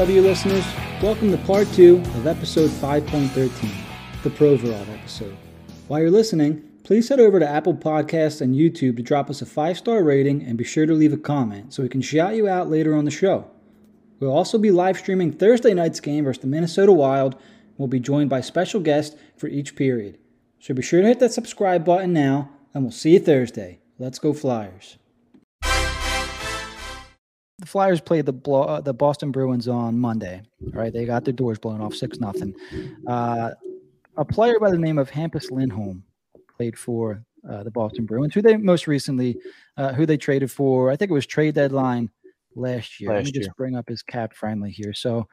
HW listeners, welcome to part two of episode 5.13, the Provorov episode. While you're listening, please head over to Apple Podcasts and YouTube to drop us a five star rating and be sure to leave a comment so we can shout you out later on the show. We'll also be live streaming Thursday night's game versus the Minnesota Wild and we'll be joined by special guests for each period. So be sure to hit that subscribe button now and we'll see you Thursday. Let's go Flyers the Flyers played the uh, the Boston Bruins on Monday. Right, they got their doors blown off six nothing. Uh, a player by the name of Hampus Lindholm played for uh, the Boston Bruins, who they most recently, uh, who they traded for. I think it was trade deadline last year. Last Let me just bring up his cap friendly here. So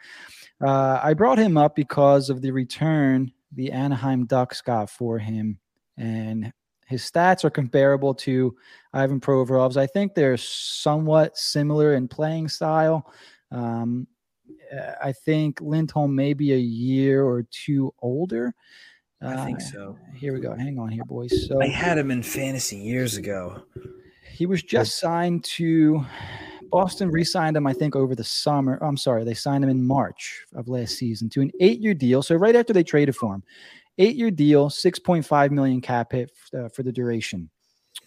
uh, I brought him up because of the return the Anaheim Ducks got for him, and his stats are comparable to Ivan Provorov's. I think they're somewhat similar in playing style. Um, I think Lindholm may be a year or two older. I think uh, so. Here we go. Hang on here, boys. So I had him in fantasy years ago. He was just signed to Boston re-signed him, I think, over the summer. I'm sorry, they signed him in March of last season to an eight-year deal. So right after they traded for him, eight-year deal, 6.5 million cap hit uh, for the duration.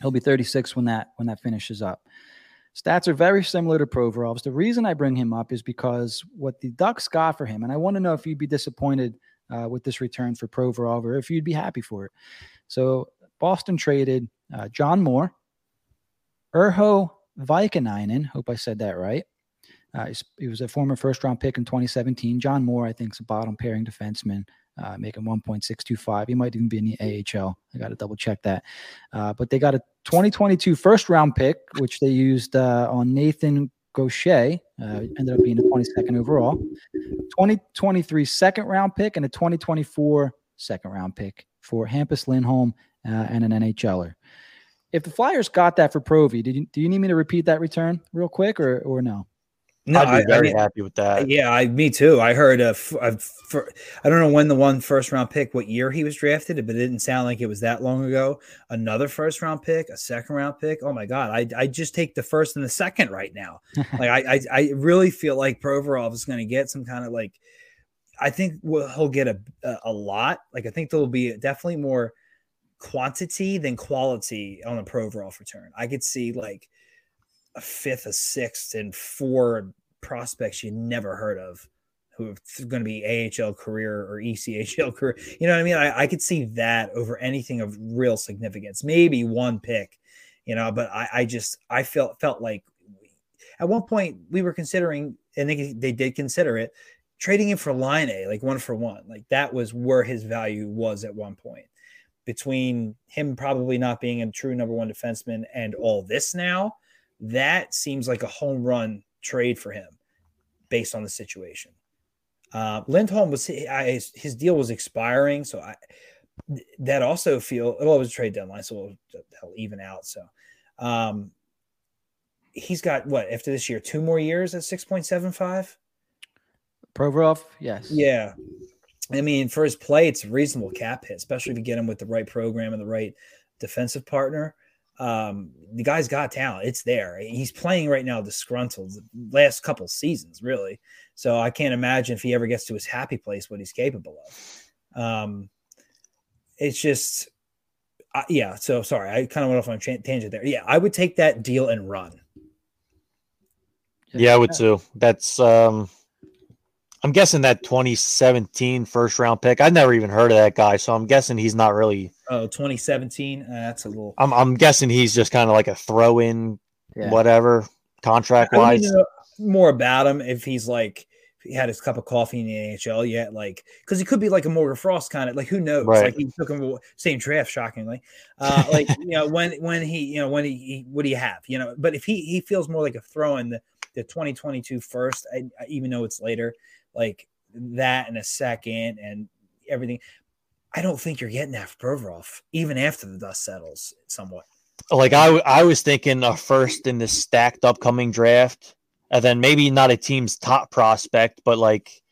He'll be 36 when that when that finishes up. Stats are very similar to Provorov's. The reason I bring him up is because what the Ducks got for him, and I want to know if you'd be disappointed uh, with this return for Provorov or if you'd be happy for it. So Boston traded uh, John Moore, Urho Vaakanainen. Hope I said that right. Uh, he was a former first round pick in 2017. John Moore, I think, is a bottom pairing defenseman uh, making 1.625. He might even be in the AHL. I got to double check that. Uh, but they got a 2022 first round pick, which they used uh, on Nathan Gaucher. Uh, ended up being the 22nd overall. 2023 second round pick and a 2024 second round pick for Hampus Lindholm uh, and an NHLer. If the Flyers got that for Provy, did you, do you need me to repeat that return real quick or, or no? No, I'd be very I mean, happy with that. Yeah, I, me too. I heard a, a I don't know when the one first round pick, what year he was drafted, but it didn't sound like it was that long ago. Another first round pick, a second round pick. Oh my god, I I just take the first and the second right now. like I, I, I really feel like Provorov is going to get some kind of like. I think he'll get a, a a lot. Like I think there'll be definitely more quantity than quality on the Provorov return. I could see like a fifth, a sixth, and four prospects you never heard of who are going to be AHL career or ECHL career. You know what I mean? I, I could see that over anything of real significance. Maybe one pick, you know, but I, I just I felt felt like at one point we were considering, and they, they did consider it, trading him for line A, like one for one. Like that was where his value was at one point. Between him probably not being a true number one defenseman and all this now, that seems like a home run trade for him based on the situation. Uh, Lindholm was his, his deal was expiring, so I that also feel well, it was a trade deadline, so he'll even out. So um, he's got what after this year, two more years at six point seven five. Provorov, yes, yeah. I mean, for his play, it's a reasonable cap hit, especially if you get him with the right program and the right defensive partner. Um, the guy's got talent. It's there. He's playing right now disgruntled the last couple seasons, really. So I can't imagine if he ever gets to his happy place what he's capable of. Um, it's just, uh, yeah. So sorry, I kind of went off on a tangent there. Yeah, I would take that deal and run. Yeah, I would too. That's um I'm guessing that 2017 first round pick. I've never even heard of that guy, so I'm guessing he's not really. Oh, 2017. Uh, that's a little. I'm I'm guessing he's just kind of like a throw in, yeah. whatever contract wise. more about him if he's like if he had his cup of coffee in the NHL yet, like because he could be like a Morgan Frost kind of like who knows? Right. Like he took him same draft, shockingly. Uh, like you know when when he you know when he, he what do you have? You know, but if he he feels more like a throw in the the 2022 first, I, even though it's later like that in a second and everything. I don't think you're getting that for Provorov, even after the dust settles somewhat. Like I, I was thinking a first in this stacked upcoming draft, and then maybe not a team's top prospect, but like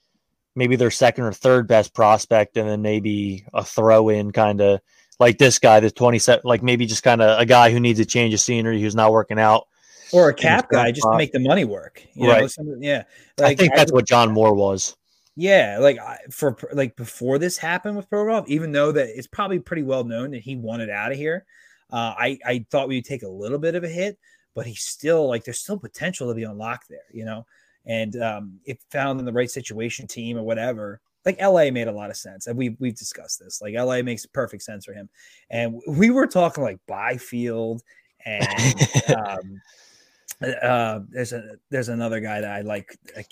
maybe their second or third best prospect, and then maybe a throw in kind of like this guy, the 27, like maybe just kind of a guy who needs a change of scenery who's not working out. Or a cap guy just to make the money work. You Right. know, yeah. I think that's what John Moore was. Yeah, like I- for like before this happened with Provorov, even though that it's probably pretty well known that he wanted out of here, uh, I I thought we'd take a little bit of a hit, but he's still like there's still potential to be unlocked there, you know. And um, if found in the right situation, team or whatever, like LA made a lot of sense, and we we've discussed this. Like LA makes perfect sense for him, and we were talking like Byfield and um, uh, there's a there's another guy that I like. I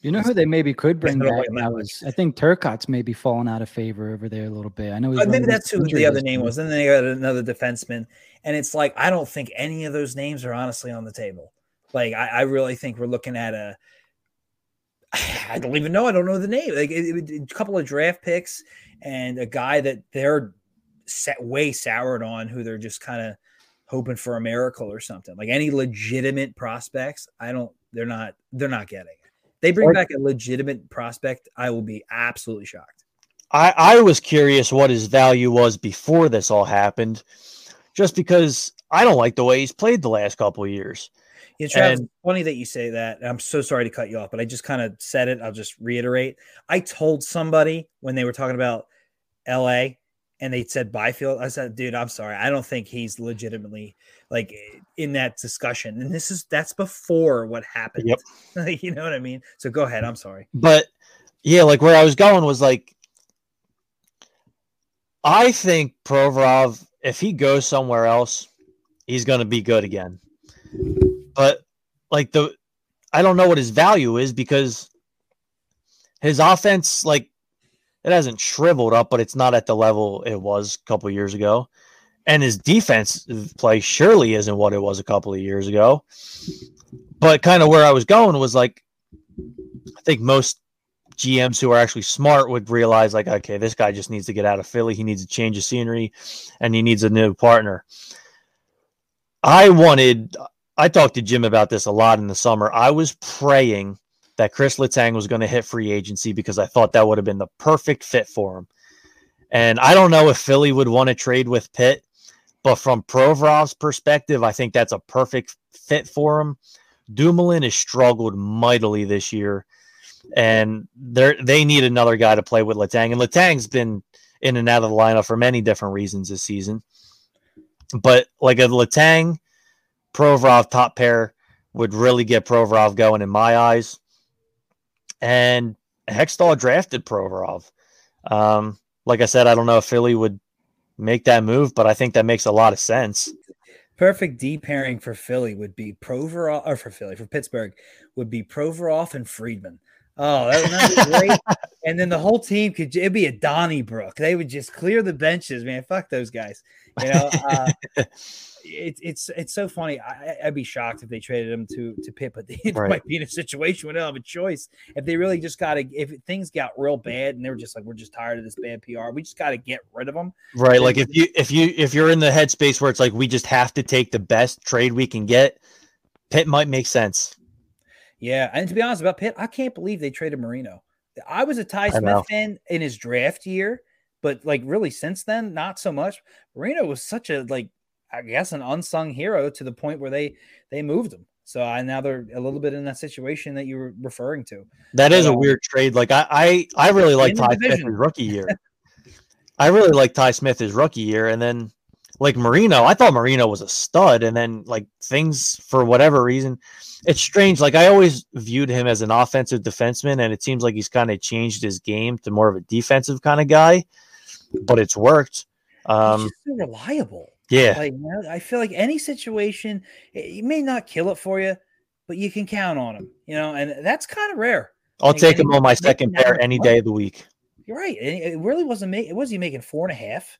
You know who they maybe could bring back like him now is I think Turcotte's maybe fallen out of favor over there a little bit. I know he's Uh, maybe that's who the other name was. And Then they got another defenseman, and it's like I don't think any of those names are honestly on the table. Like I, I really think we're looking at a. I don't even know. I don't know the name. Like it, it- a couple of draft picks and a guy that they're set way soured on, who they're just kind of hoping for a miracle or something. Like any legitimate prospects, I don't. They're not. They're not getting. it. They bring Or- back a legitimate prospect, I will be absolutely shocked. I, I was curious what his value was before this all happened, just because I don't like the way he's played the last couple of years. Yeah, Travis, And- funny that you say that. I'm so sorry to cut you off, but I just kind of said it. I'll just reiterate. I told somebody when they were talking about LA and they said Byfield, I said, dude, I'm sorry. I don't think he's legitimately like eh, in that discussion. And this is that's before what happened. Yep. you know what I mean? So go ahead. I'm sorry. But yeah, like where I was going was like, I think Provorov, if he goes somewhere else, he's going to be good again. But like the, I don't know what his value is because his offense, like, it hasn't shriveled up, but it's not at the level it was a couple years ago. And his defense play surely isn't what it was a couple of years ago. But kind of where I was going was like, I think most GMs who are actually smart would realize, like, okay, this guy just needs to get out of Philly. He needs a change of scenery and he needs a new partner. I wanted, I talked to Jim about this a lot in the summer. I was praying that Chris Letang was going to hit free agency because I thought that would have been the perfect fit for him. And I don't know if Philly would want to trade with Pitt, but from Provorov's perspective, I think that's a perfect fit for him. Dumoulin has struggled mightily this year, and they they need another guy to play with Letang. And Letang's been in and out of the lineup for many different reasons this season. But like a Letang, Provorov top pair would really get Provorov going in my eyes. And Hextall drafted Provorov. Um, like I said, I don't know if Philly would make that move, but I think that makes a lot of sense. Perfect D pairing for Philly would be Provorov, or for Philly, for Pittsburgh, would be Provorov and Friedman. Oh, that would be great. and then the whole team could, it'd be a Donnybrook. They would just clear the benches, man. Fuck those guys. You know, uh, it, it's it's so funny. I, I'd be shocked if they traded him to to Pitt, but they Right. might be in a situation where they don't have a choice. If they really just got to, if things got real bad and they were just like, we're just tired of this bad PR, we just got to get rid of them. Right. Like if you if you if you're in the headspace where it's like we just have to take the best trade we can get, Pitt might make sense. Yeah, and to be honest about Pitt, I can't believe they traded Marino. I was a Ty Smith fan in his draft year, but like really since then, not so much. Marino was such a like, I guess, an unsung hero to the point where they they moved him. So I now they're a little bit in that situation that you were referring to. That is a Um, weird trade. Like I I, I really like Ty Smith division. rookie year. I really like Ty Smith his rookie year, and then like Marino, I thought Marino was a stud, and then like things for whatever reason, it's strange. Like I always viewed him as an offensive defenseman, and it seems like he's kind of changed his game to more of a defensive kind of guy, but it's worked. Um, so reliable. yeah, Like I feel like any situation, it, he may not kill it for you, but you can count on him. You know, and that's kind of rare. I'll like, take him on my second pair any day of the week. You're right. It really wasn't making. Was he making four and a half?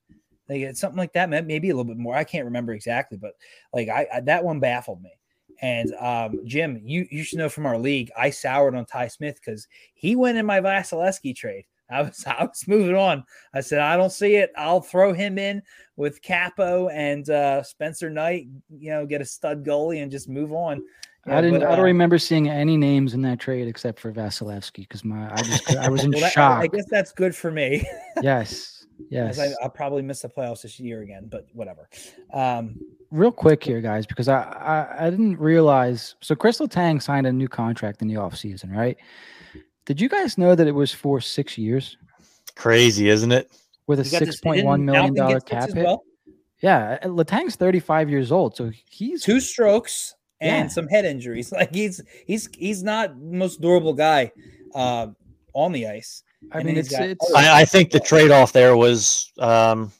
Like it's something like that. Maybe a little bit more. I can't remember exactly, but like I, I that one baffled me. And um, Jim, you you should know from our league, I soured on Ty Smith because he went in my Vasilevskiy trade. I was I was moving on. I said I don't see it. I'll throw him in with Capo and uh, Spencer Knight. You know, get a stud goalie and just move on. You know, I didn't. but, I don't uh, remember seeing any names in that trade except for Vasilevskiy because my I just I was in well, that- shock. I guess that's good for me. yes, Yes, yes. I, I'll probably miss the playoffs this year again, but whatever. Um, real quick here, guys, because I, I, I didn't realize. So Kris Letang signed a new contract in the offseason, right? Did you guys know that it was for six years Crazy, isn't it? with a You got this- six point one didn't million Alvin dollar get six cap hit? well? Yeah, Letang's thirty five years old, so he's Two strokes and Yeah. some head injuries. Like he's he's he's not the most durable guy uh, on the ice. I mean, then he's it's got- it's I, I think the trade off there was um,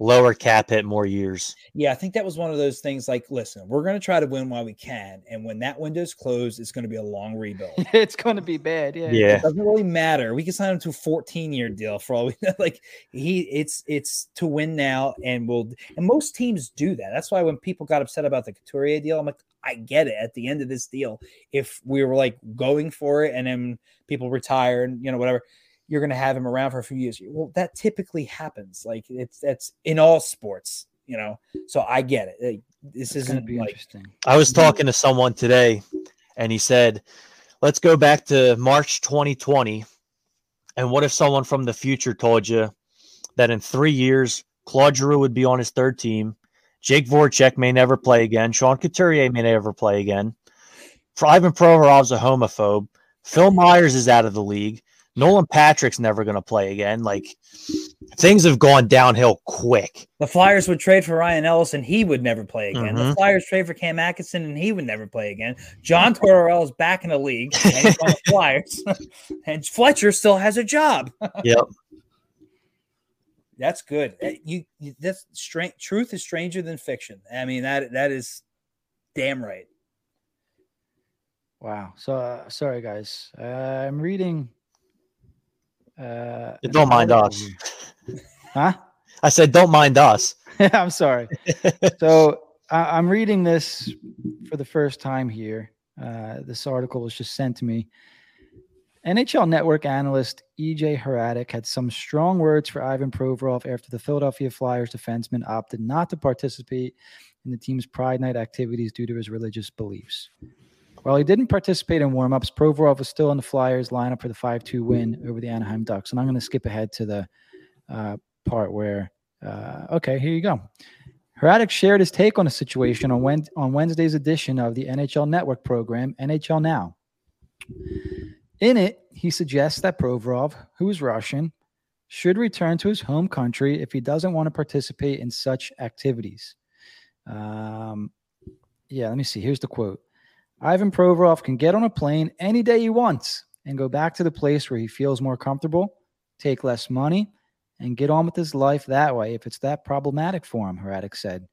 lower cap hit, more years. Yeah, I think that was one of those things. Like, listen, we're going to try to win while we can, and when that window's closed, it's going to be a long rebuild. it's going to be bad. Yeah, Yeah. It doesn't really matter. We can sign him to a 14 year deal for all we know. Like he, it's it's to win now, and we'll. And most teams do that. That's why when people got upset about the Couturier deal, I'm like, I get it. At the end of this deal, if we were like going for it, and then people retire, and you know whatever, you're going to have him around for a few years. Well, that typically happens. Like it's that's in all sports, you know. So I get it. Like, this it's isn't be like interesting. I was talking to someone today, and he said, "Let's go back to March 2020, and what if someone from the future told you that in three years Claude Giroux would be on his third team, Jake Voracek may never play again, Sean Couturier may never play again, Ivan Provorov's a homophobe, Phil Myers is out of the league, Nolan Patrick's never going to play again. Like things have gone downhill quick. The Flyers would trade for Ryan Ellis and he would never play again. The Mhm. Flyers trade for Cam Atkinson and he would never play again. John Tortorella is back in the league and he's on the Flyers. and Fletcher still has a job. Yep. That's good. Eh, You, you that's strength. Truth is stranger than fiction. I mean that that is damn right. Wow. So uh, sorry, guys. Uh, I'm reading. Uh, Don't mind us. Huh? I said, don't mind us. I'm sorry. so I, I'm reading this for the first time here. Uh, this article was just sent to me. NHL Network analyst EJ Hradek had some strong words for Ivan Provorov after the Philadelphia Flyers defenseman opted not to participate in the team's Pride Night activities due to his religious beliefs. While he didn't participate in warmups, Provorov was still in the Flyers lineup for the 5 2 win over the Anaheim Ducks. And I'm going to skip ahead to the uh, part where, uh, okay, here you go. Hradek shared his take on the situation on, Wed- on Wednesday's edition of the NHL Network program, NHL Now. In it, he suggests that Provorov, who is Russian, should return to his home country if he doesn't want to participate in such activities. Um, yeah, let me see. Here's the quote Ivan Provorov can get on a plane any day he wants and go back to the place where he feels more comfortable, take less money, and get on with his life that way if it's that problematic for him, Hradek said.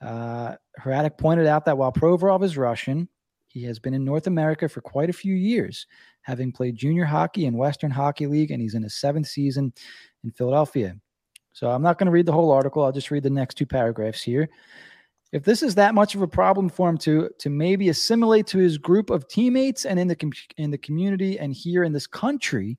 Uh, Hradek pointed out that while Provorov is Russian, he has been in North America for quite a few years, having played junior hockey in Western Hockey League, and he's in his seventh season in Philadelphia. So I'm not going to read the whole article. I'll just read the next two paragraphs here. If this is that much of a problem for him to to maybe assimilate to his group of teammates and in the com- in the community and here in this country,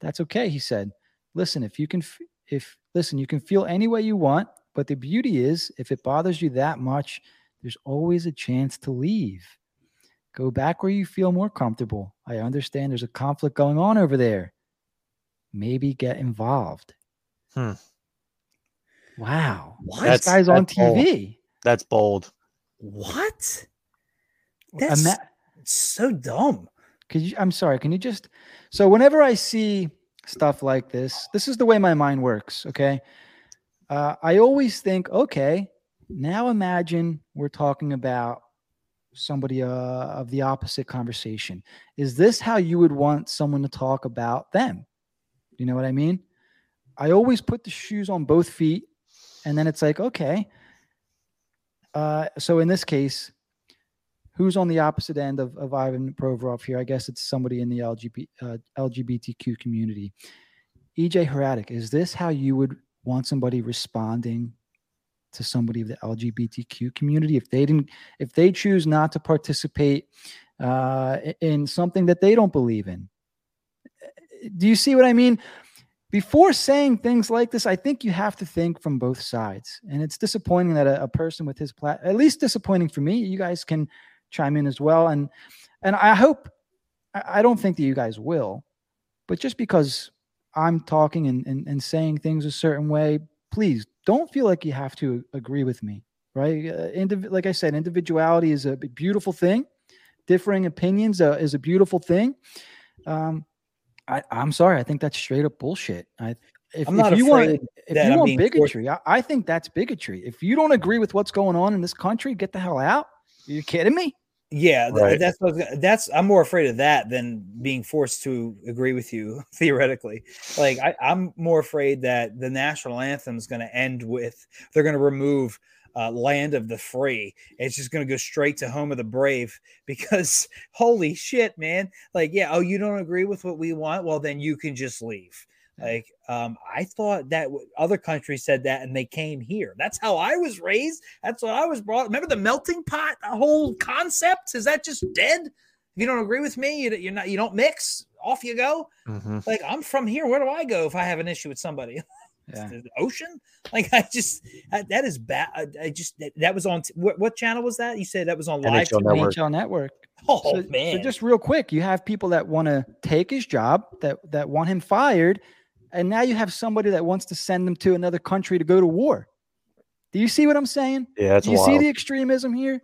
that's okay. He said, "Listen, if you can, f- if listen, you can feel any way you want, but the beauty is, if it bothers you that much, there's always a chance to leave. Go back where you feel more comfortable. I understand there's a conflict going on over there. Maybe get involved." Hmm. Wow, What? this guy's on TV? bold. TV. That's bold. What? That's Ima- so dumb. Could you, I'm sorry. Can you just so whenever I see stuff like this, this is the way my mind works. Okay, uh, I always think, okay, now imagine we're talking about somebody uh, of the opposite conversation. Is this how you would want someone to talk about them? You know what I mean? I always put the shoes on both feet, and then it's like, okay. Uh, so in this case, who's on the opposite end of, of Ivan Provorov here? I guess it's somebody in the LGBT, uh, LGBTQ community. EJ Hradek, is this how you would want somebody responding to somebody of the LGBTQ community if they didn't, if they choose not to participate uh, in something that they don't believe in? Do you see what I mean? Before saying things like this, I think you have to think from both sides, and it's disappointing that a, a person with his plat, at least disappointing for me. You guys can chime in as well. And and I hope I don't think that you guys will, but just because I'm talking and, and, and saying things a certain way, please don't feel like you have to agree with me. right? Uh, indiv- like I said, individuality is a beautiful thing. Differing opinions uh, is a beautiful thing. Um, I, am sorry, I think that's straight up bullshit. I, if, I'm not if you afraid want, if that you I'm want bigotry, I, I think that's bigotry. If you don't agree with what's going on in this country, get the hell out. Are you kidding me? Yeah, th- Right. that's what that's. I'm more afraid of that than being forced to agree with you theoretically. Like I, I'm more afraid that the national anthem is going to end with they're going to remove uh, "Land of the Free." It's just going to go straight to "Home of the Brave" because holy shit, man! Like, yeah, oh, you don't agree with what we want? Well, then you can just leave. Like, um, I thought that w- other countries said that and they came here. That's how I was raised. That's what I was brought. Remember the melting pot the whole concept? Is that just dead? If you don't agree with me, you, you're not. You don't mix. Off you go. Mhm. Like I'm from here. Where do I go if I have an issue with somebody? Yeah. the ocean. Like I just that, that is bad. I, I just that, that was on. T- what, what channel was that? You said that was on live. NHL Network. NHL Network. Oh so, man, so just real quick, you have people that want to take his job, that that want him fired, and now you have somebody that wants to send them to another country to go to war. Do you see what I'm saying? Yeah, that's Do you wild. see the extremism here?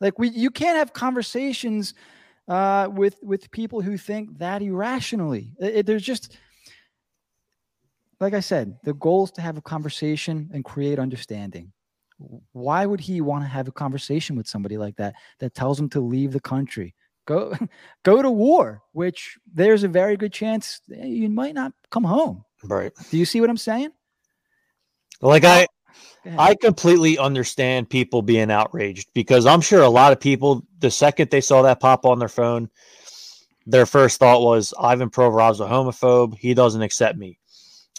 Like we, you can't have conversations uh, with with people who think that irrationally. It- it- there's just, like I said, the goal is to have a conversation and create understanding. Why would he want to have a conversation with somebody like that that tells him to leave the country, go go to war, which there's a very good chance you might not come home. right. Do you see what I'm saying? Like I, I completely understand people being outraged because I'm sure a lot of people, the second they saw that pop on their phone, their first thought was Ivan Provorov's a homophobe. He doesn't accept me.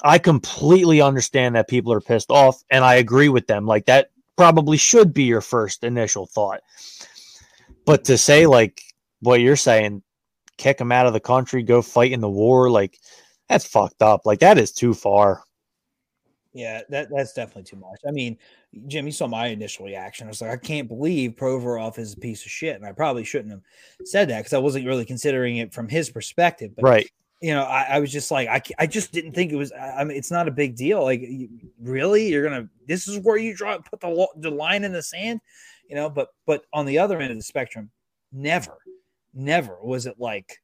I completely understand that people are pissed off, and I agree with them. Like that probably should be your first initial thought. But to say like what you're saying, kick him out of the country, go fight in the war, like that's fucked up. Like that is too far. Yeah, that that's definitely too much. I mean, Jim, you saw my initial reaction. I was like, I can't believe Provorov is a piece of shit, and I probably shouldn't have said that because I wasn't really considering it from his perspective. But Right. You know, I, I was just like, I, I just didn't think it was. I I mean, it's not a big deal. Like, you, really, you're gonna. This is where you draw, put the the line in the sand, you know. But but on the other end of the spectrum, never, never was it like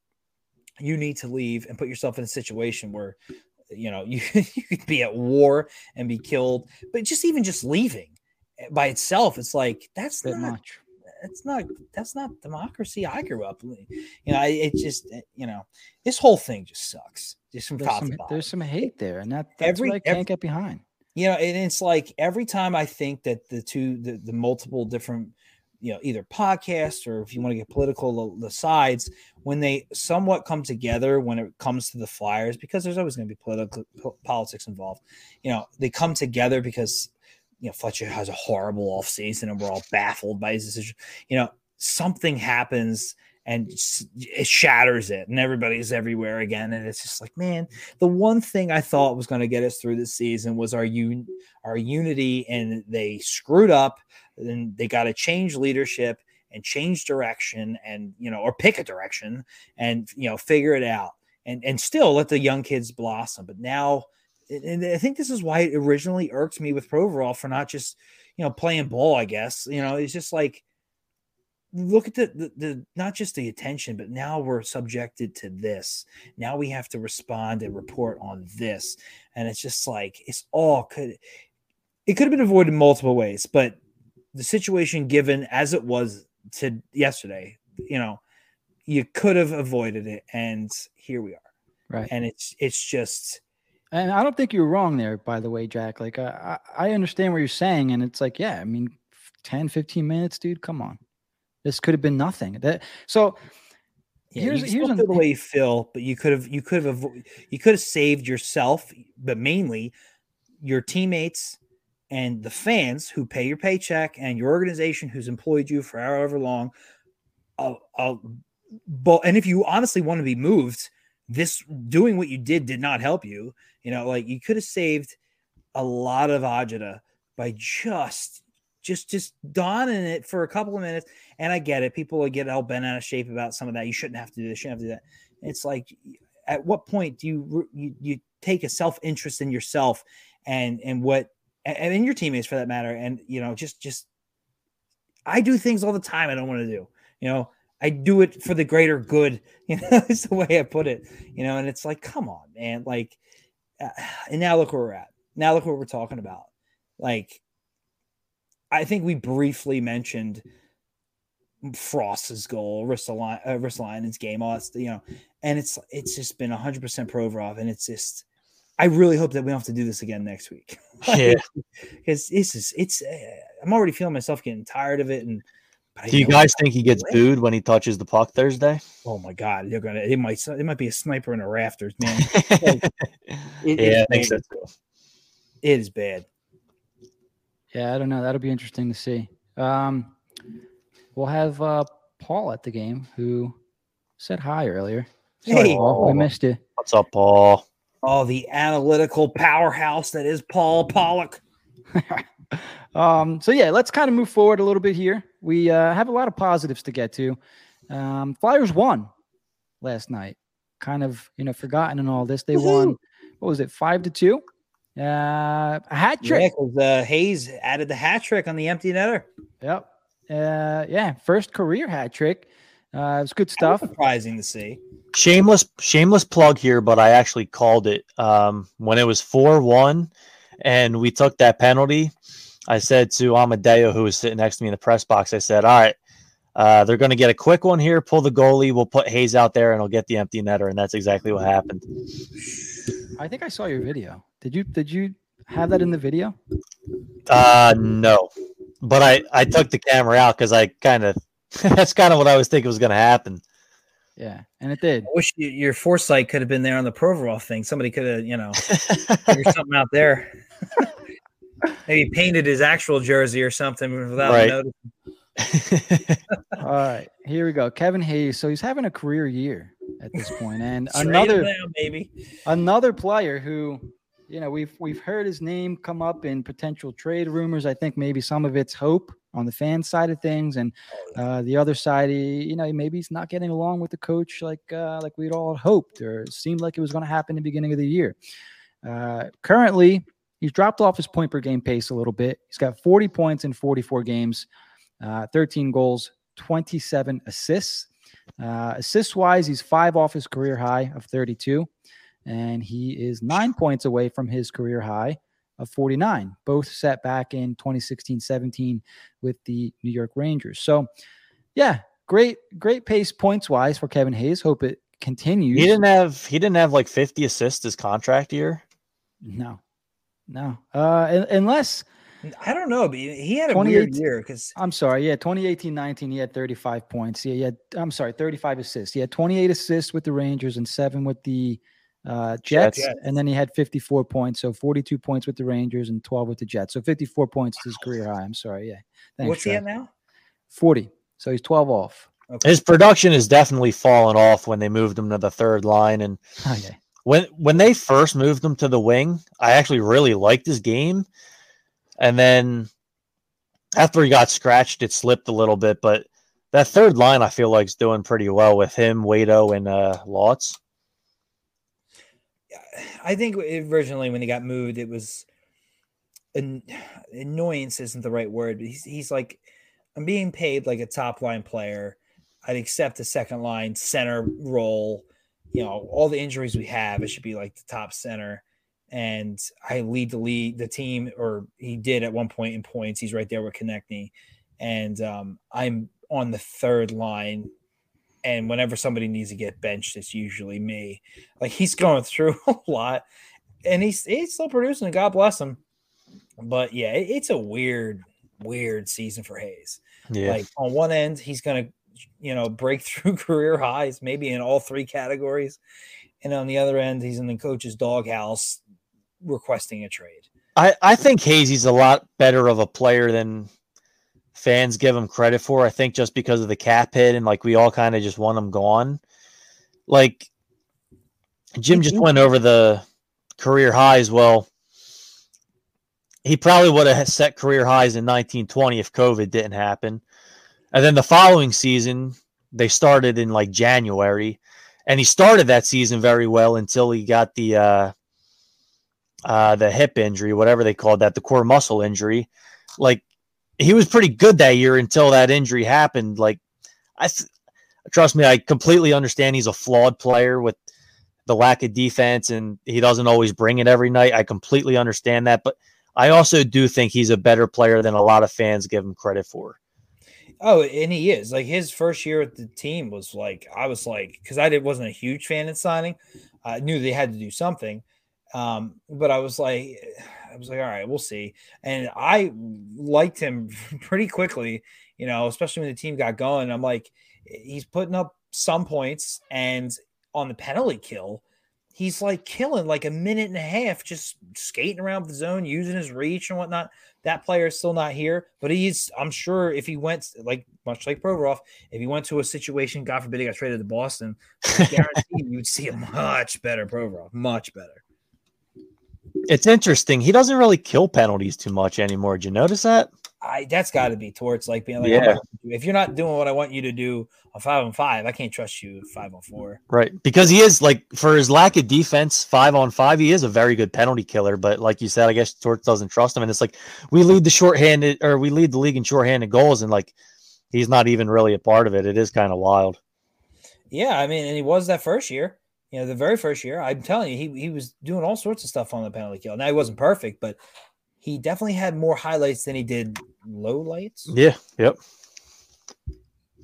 you need to leave and put yourself in a situation where you know you, you could be at war and be killed but just even just leaving eh, by itself it's like that's not much. That's not that's not democracy i grew up in. you know I, it just you know this whole thing just sucks just from There's top some, to bottom there's some hate there, and that, that's Every- what I can't every- get behind. you know and it's like every time i think that the two the, the multiple different you know either podcasts or if you want to get political the, the sides when they somewhat come together when it comes to the flyers because there's always going to be political po- politics involved you know they come together because you know fletcher has a horrible offseason and we're all baffled by his decision you know something happens and it shatters it and everybody's everywhere again and it's just like man the one thing I thought was going to get us through this season was our un- our unity, and they screwed up. And they got to change leadership and change direction, and you know, or pick a direction, and you know, figure it out, and and still let the young kids blossom. But now, and I think this is why it originally irked me with Provorov for not just you know playing ball. I guess you know it's just like look at the, the the not just the attention, but now we're subjected to this now we have to respond and report on this and it's just like it's all could it could have been avoided multiple ways but the situation given as it was to yesterday you know you could have avoided it and here we are Right. and it's it's just And I don't think you're wrong there, by the way, Jack. Like, I, I understand what you're saying. And it's like, yeah, I mean, 10, 15 minutes, dude, come on. This could have been nothing. That So yeah, here's, you here's an, the way you feel but you could have you could have you could have saved yourself but mainly your teammates and the fans who pay your paycheck and your organization who's employed you for however long I'll, I'll, but and if you honestly want to be moved this doing what you did did not help you you know like you could have saved a lot of agita by just just just donning it for a couple of minutes and i get it people will get all bent out of shape about some of that you shouldn't have to do this You shouldn't have to do that it's like at what point do you you, you take a self-interest in yourself and and what and in your teammates for that matter and you know just just I do things all the time I don't want to do. You know, I do it for the greater good. You know, is the way I put it. You know, and it's like, come on, man. Like, uh, and now look where we're at. Now look what we're talking about. Like, I think we briefly mentioned Frost's goal, Ristolainen's uh, game, all that, you know, and it's it's just been 100% Provorov, and it's just I really hope that we don't have to do this again next week. yeah, because this is it's. Uh, I'm already feeling myself getting tired of it, and do you guys think he gets booed when he touches the puck Thursday? Oh my god, they're gonna. It might. It might be a sniper in the rafters, man. it, yeah, I think so It is bad. Yeah, I don't know. That'll be interesting to see. Um, we'll have uh, Paul at the game who said hi earlier. Sorry, hey, Paul, I missed you. What's up, Paul? Oh, the analytical powerhouse that is Paul Pollock. um, so yeah, let's kind of move forward a little bit here. We uh, have a lot of positives to get to. Um, Flyers won last night. Kind of, you know, forgotten in all this. They Woo-hoo. won. What was it? Five to two. Uh, a hat trick. Yeah, uh, Hayes added the hat trick on the empty netter. Yep. Uh, yeah, first career hat trick. Uh, it was good stuff. surprising to see. Shameless, shameless plug here, but I actually called it um, when it was four one, and we took that penalty. I said to Amadeo, who was sitting next to me in the press box, I said, "All right, uh, they're going to get a quick one here. Pull the goalie. We'll put Hayes out there, and he'll get the empty netter." And that's exactly what happened. I think I saw your video. Did you? Did you have that in the video? Uh, no, but I I took the camera out because I kind of that's kind of what I was thinking was going to happen. Yeah, and it did. I wish you, your foresight could have been there on the Provorov thing. Somebody could have, you know, figured something out there. Maybe painted his actual jersey or something without right. noticing. All right, here we go. Kevin Hayes. So he's having a career year at this point, and another maybe another player who, you know, we've we've heard his name come up in potential trade rumors. I think maybe some of it's hope on the fan side of things, and oh, uh, the other side, you know, maybe he's not getting along with the coach like uh, like we'd all hoped or seemed like it was going to happen in the beginning of the year. Uh, currently, He's dropped off his point per game pace a little bit. He's got 40 points in 44 games, uh, 13 goals, 27 assists. Uh, assists wise, he's five off his career high of 32, and he is nine points away from his career high of 49, both set back in 2016 17 with the New York Rangers. So, yeah, great, great pace points wise for Kevin Hayes. Hope it continues. He didn't have he didn't have like 50 assists his contract year. No, no, uh, unless I don't know, but he had a weird year because I'm sorry, yeah, 2018 19, he had 35 points. Yeah, he had, I'm sorry, 35 assists. He had 28 assists with the Rangers and seven with the uh, Jets, Jets, and then he had 54 points, so 42 points with the Rangers and 12 with the Jets. So 54 points is his career high. I'm sorry, yeah. Thanks, What's Trey. he at now? 40. So he's 12 off. Okay. His production has definitely fallen off when they moved him to the third line, and okay when when they first moved him to the wing, I actually really liked his game, and then after he got scratched, it slipped a little bit. But that third line, I feel like, is doing pretty well with him, Waito, and uh, Laughs. I think originally when he got moved, it was an annoyance isn't the right word. But he's he's like, I'm being paid like a top line player. I'd accept a second line center role you know, all the injuries we have, it should be like the top center. And I lead the lead the team, or he did at one point in points. He's right there with Konecny. And um, I'm on the third line. And whenever somebody needs to get benched, it's usually me. Like he's going through a lot. And he's he's still producing, God bless him. But yeah, it, it's a weird, weird season for Hayes. Yeah. Like on one end, he's gonna you know, break through career highs, maybe in all three categories. And on the other end, he's in the coach's doghouse requesting a trade. I, I think Hazy's a lot better of a player than fans give him credit for. I think just because of the cap hit and like we all kind of just want him gone. Like Jim just went over the career highs. Well, he probably would have set career highs in 1920 if COVID didn't happen. And then the following season, they started in like January, and he started that season very well until he got the uh, uh, the hip injury, whatever they called that, the core muscle injury. Like he was pretty good that year until that injury happened. Like, I trust me, I completely understand he's a flawed player with the lack of defense and he doesn't always bring it every night. I completely understand that, but I also do think he's a better player than a lot of fans give him credit for. Oh, and he is. Like his first year at the team was like I was like because I did, wasn't a huge fan of signing. I knew they had to do something, um, but I was like, I was like, all right, we'll see. And I liked him pretty quickly, you know, especially when the team got going. I'm like, he's putting up some points, and on the penalty kill, he's like killing like a minute and a half, just skating around the zone, using his reach and whatnot. That player is still not here, but he's. I'm sure if he went like much like Provorov, if he went to a situation, God forbid, he got traded to Boston, guaranteed you would see a much better Provorov, much better. It's interesting. He doesn't really kill penalties too much anymore. Did you notice that? I that's got to be towards like being like, Yeah. if you're not doing what I want you to do on five on five, I can't trust you five on four. Right. Because he is like for his lack of defense, five on five, he is a very good penalty killer. But like you said, I guess Torts doesn't trust him. And it's like we lead the shorthanded or we lead the league in shorthanded goals, and like he's not even really a part of it. It is kind of wild. Yeah, I mean, and he was that first year. You know, the very first year. I'm telling you, he he was doing all sorts of stuff on the penalty kill. Now he wasn't perfect, but he definitely had more highlights than he did low lights. Yeah. Yep.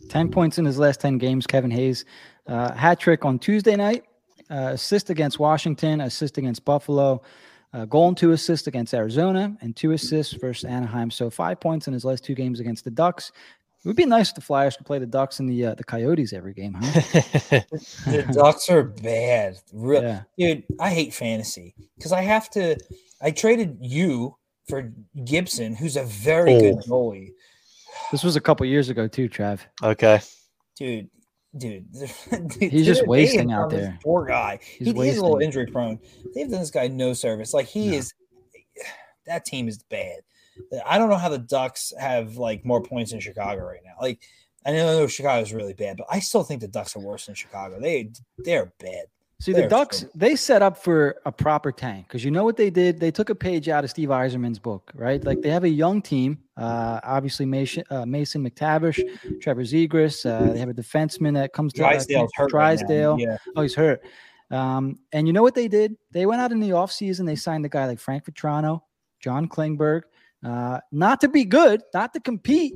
10 points in his last 10 games, Kevin Hayes. Uh, hat trick on Tuesday night, uh, assist against Washington, assist against Buffalo, uh, goal and two assists against Arizona, and two assists versus Anaheim. So five points in his last two games against the Ducks. It would be nice if the Flyers could play the Ducks and the uh, the Coyotes every game, huh? The Ducks are bad. Real, Yeah. dude. I hate fantasy because I have to. I traded you for Gibson, who's a very good Oh. goalie. This was a couple years ago too, Trav. okay. dude, dude, He's just wasting out there. Poor guy. He's he, he's a little injury prone. They've done this guy no service. Like he No. is. That team is bad. I don't know how the Ducks have like more points in Chicago right now. Like I know Chicago's really bad, but I still think the Ducks are worse than Chicago. They they're bad. See, the They're Ducks, so- they set up for a proper tank because you know what they did? They took a page out of Steve Yzerman's book, right? Like they have a young team. Uh, obviously, Mason, uh, Mason McTavish, Trevor Zegras. Uh, they have a defenseman that comes to uh, Drysdale's hurt. right. Drysdale. yeah. Oh, he's hurt. Um, and you know what they did? They went out in the offseason. They signed a guy like Frank Vatrano, John Klingberg, uh, not to be good, not to compete.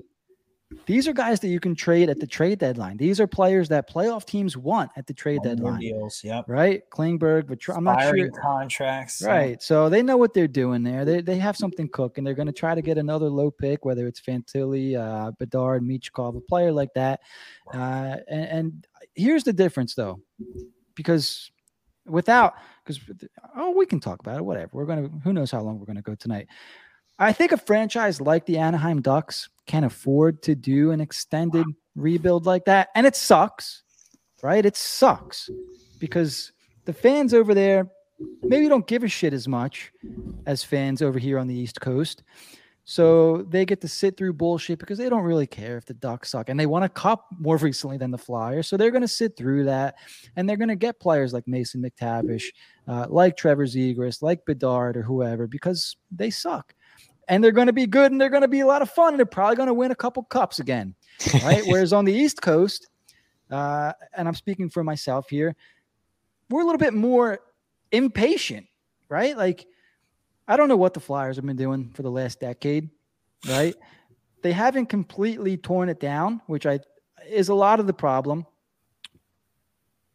These are guys that you can trade at the trade deadline. These are players that playoff teams want at the trade more deadline deals. Yep. right? Klingberg, Vetr- I'm not sure. Contracts. Right. So they know what they're doing there. They, they have something cooking. They're going to try to get another low pick, whether it's Fantilli, uh, Bedard, Michkov, a player like that. Uh, and, and here's the difference, though, because without, because, oh, we can talk about it, whatever. We're going to, who knows how long we're going to go tonight. I think a franchise like the Anaheim Ducks can afford to do an extended rebuild like that. And it sucks, right? It sucks because the fans over there maybe don't give a shit as much as fans over here on the East Coast. So they get to sit through bullshit because they don't really care if the Ducks suck. And they won a cup more recently than the Flyers. So they're going to sit through that. And they're going to get players like Mason McTavish, uh, like Trevor Zegras, like Bedard or whoever because they suck. And they're going to be good and they're going to be a lot of fun. And they're probably going to win a couple cups again. Right. Whereas on the East Coast, uh, and I'm speaking for myself here, we're a little bit more impatient, right? Like, I don't know what the Flyers have been doing for the last decade, right? they haven't completely torn it down, which I is a lot of the problem.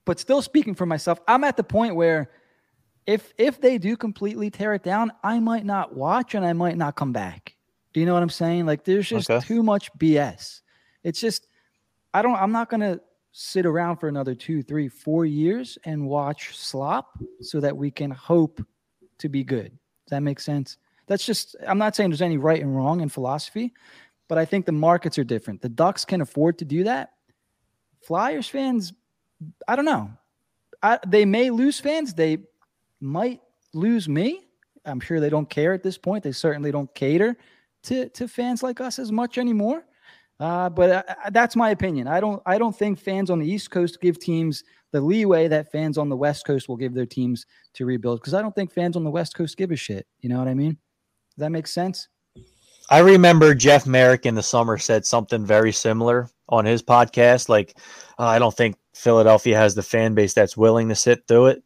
But still speaking for myself, I'm at the point where if if they do completely tear it down, I might not watch and I might not come back. Do you know what I'm saying? Like there's just Okay. too much BS. It's just I don't I'm not gonna sit around for another two, three, four years and watch slop so that we can hope to be good. Does that make sense? That's just I'm not saying there's any right and wrong in philosophy, but I think the markets are different. The Ducks can afford to do that. Flyers fans, I don't know. I, they may lose fans. They might lose me. I'm sure they don't care at this point. They certainly don't cater to to fans like us as much anymore. Uh, but uh, uh, that's my opinion. I don't I don't think fans on the East Coast give teams the leeway that fans on the West Coast will give their teams to rebuild because I don't think fans on the West Coast give a shit. You know what I mean? Does that make sense? I remember Jeff Marek in the summer said something very similar on his podcast. Like, uh, I don't think Philadelphia has the fan base that's willing to sit through it.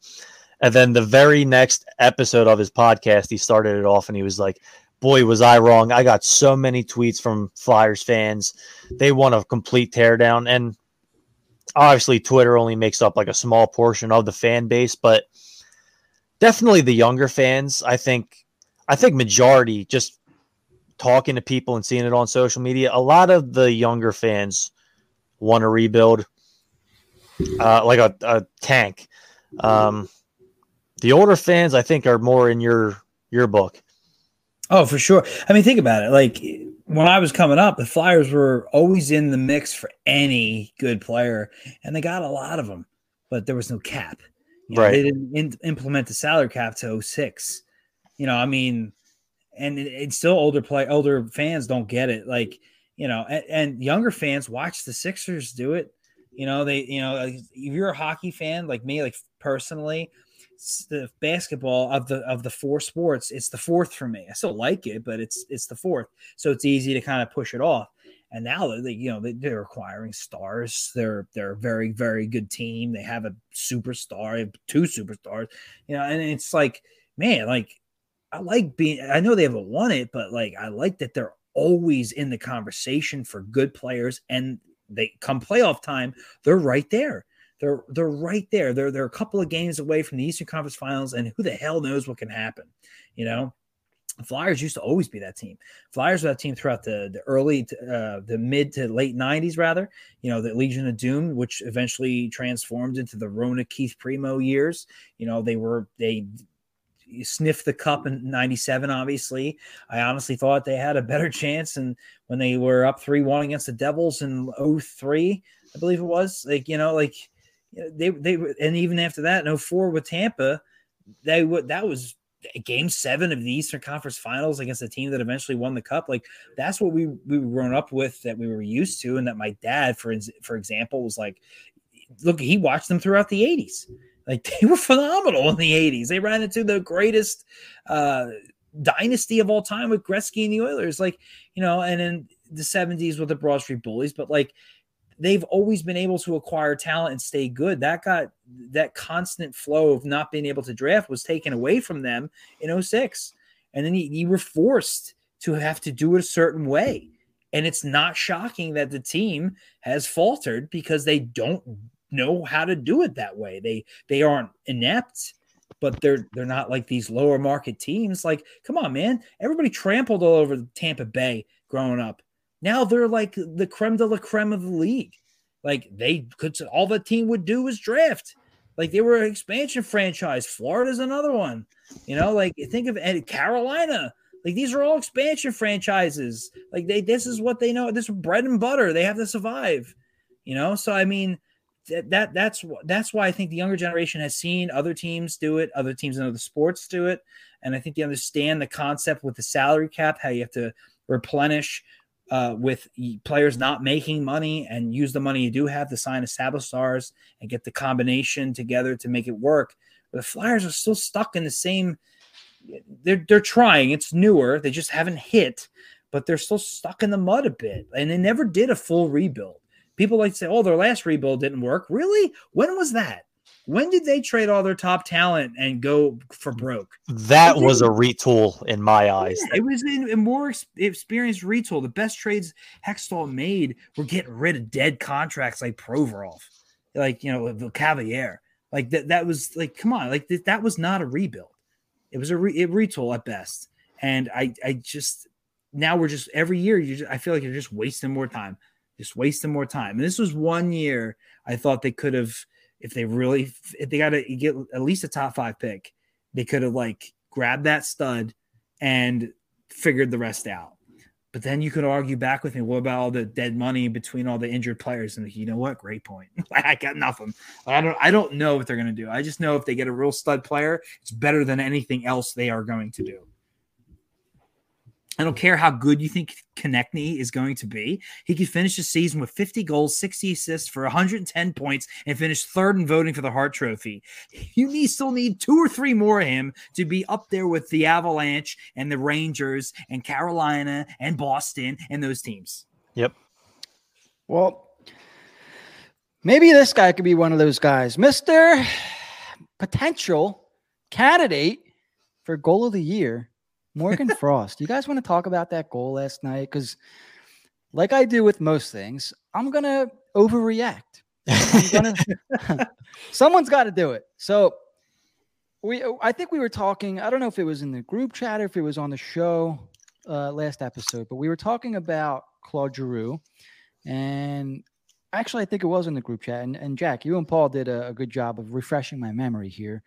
And then the very next episode of his podcast, he started it off and he was like, Boy, was I wrong. I got so many tweets from Flyers fans. They want a complete teardown. And obviously, Twitter only makes up like a small portion of the fan base, but definitely the younger fans. I think, I think majority just talking to people and seeing it on social media. A lot of the younger fans want to rebuild, uh, like a, a tank. Um, the older fans, I think, are more in your your book. Oh, for sure. I mean, think about it. Like when I was coming up, the Flyers were always in the mix for any good player, and they got a lot of them, but there was no cap. You know, right. They didn't in- implement the salary cap to 06. You know, I mean, and it, it's still older play, older fans don't get it. Like, you know, and, and younger fans watch the Sixers do it. You know, they, you know, if you're a hockey fan like me, like personally, the basketball of the of the four sports it's the fourth for me. I still like it but it's it's the fourth. So it's easy to kind of push it off. And now they you know they, are acquiring stars they're they're a very very good team. They have a superstar two superstars you know and it's like man like i like being i know they haven't won it but like i like that they're always in the conversation for good players and they come playoff time they're right there they're they're right there. They're they're a couple of games away from the Eastern Conference Finals, and who the hell knows what can happen? You know, Flyers used to always be that team. Flyers were that team throughout the the early, uh, the mid to late '90s, rather. You know, the Legion of Doom, which eventually transformed into the Rona Keith Primeau years. You know, they were they sniffed the cup in 97 obviously i honestly thought they had a better chance and when they were up 3-1 against the devils in 03 i believe it was like you know like they they and even after that, no four with Tampa, they would that was game seven of the Eastern Conference Finals against a team that eventually won the cup. Like that's what we we were grown up with, that we were used to, and that my dad, for for example, was like, look, he watched them throughout the '80s. Like they were phenomenal in the '80s. They ran into the greatest uh, dynasty of all time with Gretzky and the Oilers. Like you know, and in the '70s with the Broad Street Bullies, but like they've always been able to acquire talent and stay good. That got that constant flow of not being able to draft was taken away from them in 06. And then you, you were forced to have to do it a certain way. And it's not shocking that the team has faltered because they don't know how to do it that way. They they aren't inept, but they're they're not like these lower market teams. Like, come on, man. Everybody trampled all over Tampa Bay growing up. Now they're like the creme de la creme of the league. Like they could, all the team would do was draft. Like they were an expansion franchise. Florida's another one. You know, like think of Carolina. Like these are all expansion franchises. Like they, this is what they know. This is bread and butter. They have to survive. You know, so I mean, that, that that's that's why I think the younger generation has seen other teams do it, other teams in other sports do it, and I think they understand the concept with the salary cap, how you have to replenish uh, with players not making money and use the money you do have to sign established stars and get the combination together to make it work. But the Flyers are still stuck in the same. They're they're trying. It's newer. They just haven't hit, but they're still stuck in the mud a bit, and they never did a full rebuild. People like to say, "Oh, their last rebuild didn't work." Really? When was that? When did they trade all their top talent and go for broke? That was a retool in my eyes. Yeah, it was a more experienced retool. The best trades Hextall made were getting rid of dead contracts like Provorov, like you know Lecavalier. Like that, that was like, come on, like th- that was not a rebuild. It was a, re- a retool at best. And I, I just now we're just every year. You, just, I feel like you're just wasting more time, just wasting more time. And this was one year I thought they could have if they really if they got to get at least a top five pick, they could have like grabbed that stud and figured the rest out. But then you could argue back with me, what about all the dead money between all the injured players? And you know what? Great point. I got nothing. I don't I don't know what they're gonna do. I just know if they get a real stud player, it's better than anything else they are going to do. I don't care how good you think Konecny is going to be. He could finish the season with 50 goals, 60 assists for 110 points, and finish third in voting for the Hart Trophy. You need still need two or three more of him to be up there with the Avalanche and the Rangers and Carolina and Boston and those teams. Yep. Well, maybe this guy could be one of those guys, Mister Potential candidate for goal of the year Morgan Frost. You guys want to talk about that goal last night? Because, like I do with most things, I'm gonna overreact. I'm gonna, someone's got to do it. So, we, I think we were talking. I don't know if it was in the group chat or if it was on the show uh, last episode, but we were talking about Claude Giroux, and actually, I think it was in the group chat. And, and Jack, you and Paul did a, a good job of refreshing my memory here.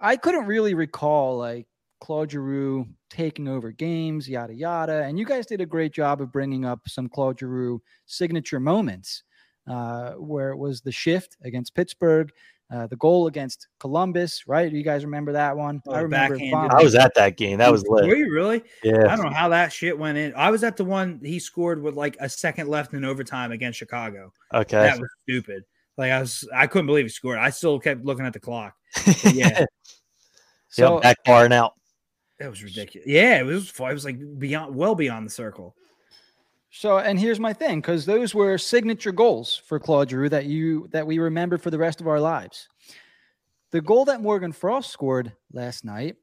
I couldn't really recall like Claude Giroux taking over games, yada yada. And you guys did a great job of bringing up some Claude Giroux signature moments, uh, where it was the shift against Pittsburgh, uh, the goal against Columbus, right? Do you guys remember that one? Oh, I remember. backhanded. I was at that game. That was Were you really? Yeah. I don't know how that shit went in. I was at the one he scored with like a second left in overtime against Chicago. Okay. That was stupid. Like I was, I couldn't believe he scored. I still kept looking at the clock. But yeah, So yep, back bar and out. That was ridiculous. Yeah, it was. It was like beyond, well beyond the circle. So, and here's my thing, because those were signature goals for Claude Giroux that you that we remember for the rest of our lives. The goal that Morgan Frost scored last night,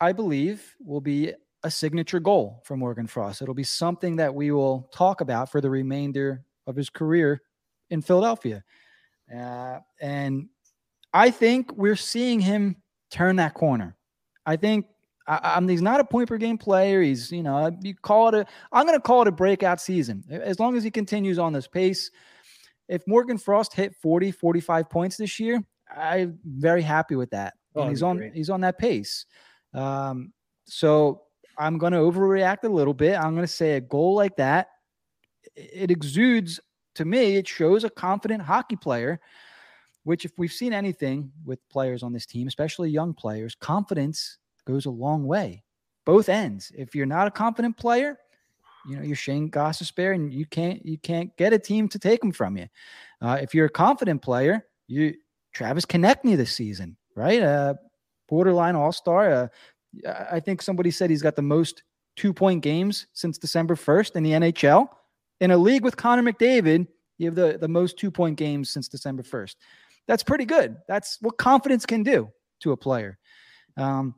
I believe, will be a signature goal for Morgan Frost. It'll be something that we will talk about for the remainder of his career in Philadelphia. Uh, and I think we're seeing him turn that corner. I think I, I'm, he's not a point per game player. He's, you know, you call it a, I'm going to call it a breakout season. As long as he continues on this pace, if Morgan Frost hit 40, 45 points this year, I'm very happy with that. Oh, and he's on, great. he's on that pace. Um, so I'm going to overreact a little bit. I'm going to say a goal like that, it exudes to me, it shows a confident hockey player, which, if we've seen anything with players on this team, especially young players, confidence goes a long way. Both ends. If you're not a confident player, you know you're Shane Gostisbehere, and you can't you can't get a team to take them from you. Uh, if you're a confident player, you Travis Konecny this season, right? Uh, borderline All Star. Uh, I I think somebody said he's got the most two point games since December 1st in the NHL. In a league with Connor McDavid, you have the, the most two point games since December 1st. That's pretty good. That's what confidence can do to a player. Um,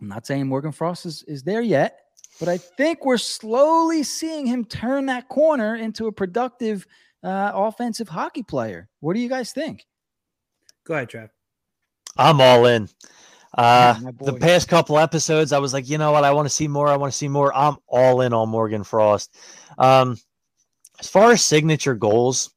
I'm not saying Morgan Frost is, is there yet, but I think we're slowly seeing him turn that corner into a productive uh, offensive hockey player. What do you guys think? Go ahead, Trav. I'm all in. Uh, Yeah, the past couple episodes, I was like, you know what? I want to see more. I want to see more. I'm all in on Morgan Frost. Um, as far as signature goals,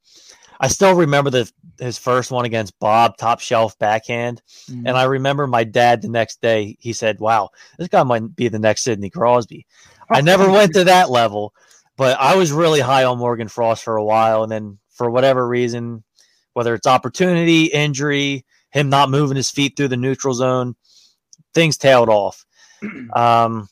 I still remember the his first one against Bob, top shelf backhand. Mhm. And I remember my dad the next day, he said, Wow, this guy might be the next Sidney Crosby. I never went to that level, but I was really high on Morgan Frost for a while. And then for whatever reason, whether it's opportunity, injury, him not moving his feet through the neutral zone, things tailed off. Um,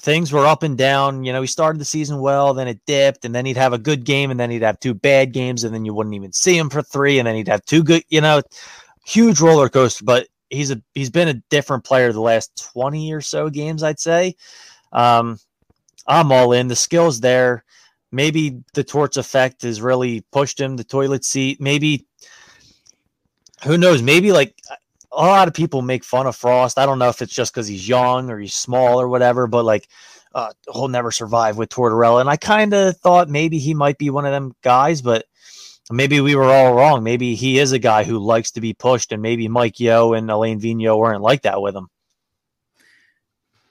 things were up and down. You know, he started the season well, then it dipped, and then he'd have a good game, and then he'd have two bad games, and then you wouldn't even see him for three, and then he'd have two good, you know, huge roller coaster. But he's a he's been a different player the last 20 or so games, I'd say. Um, I'm all in. The skills there. Maybe the Torts effect has really pushed him the toilet seat. Maybe who knows? Maybe like a lot of people make fun of Frost. I don't know if it's just because he's young or he's small or whatever, but like uh, he'll never survive with Tortorella. And I kind of thought maybe he might be one of them guys, but maybe we were all wrong. Maybe he is a guy who likes to be pushed, and maybe Mike Yeo and Alain Vigneault weren't like that with him.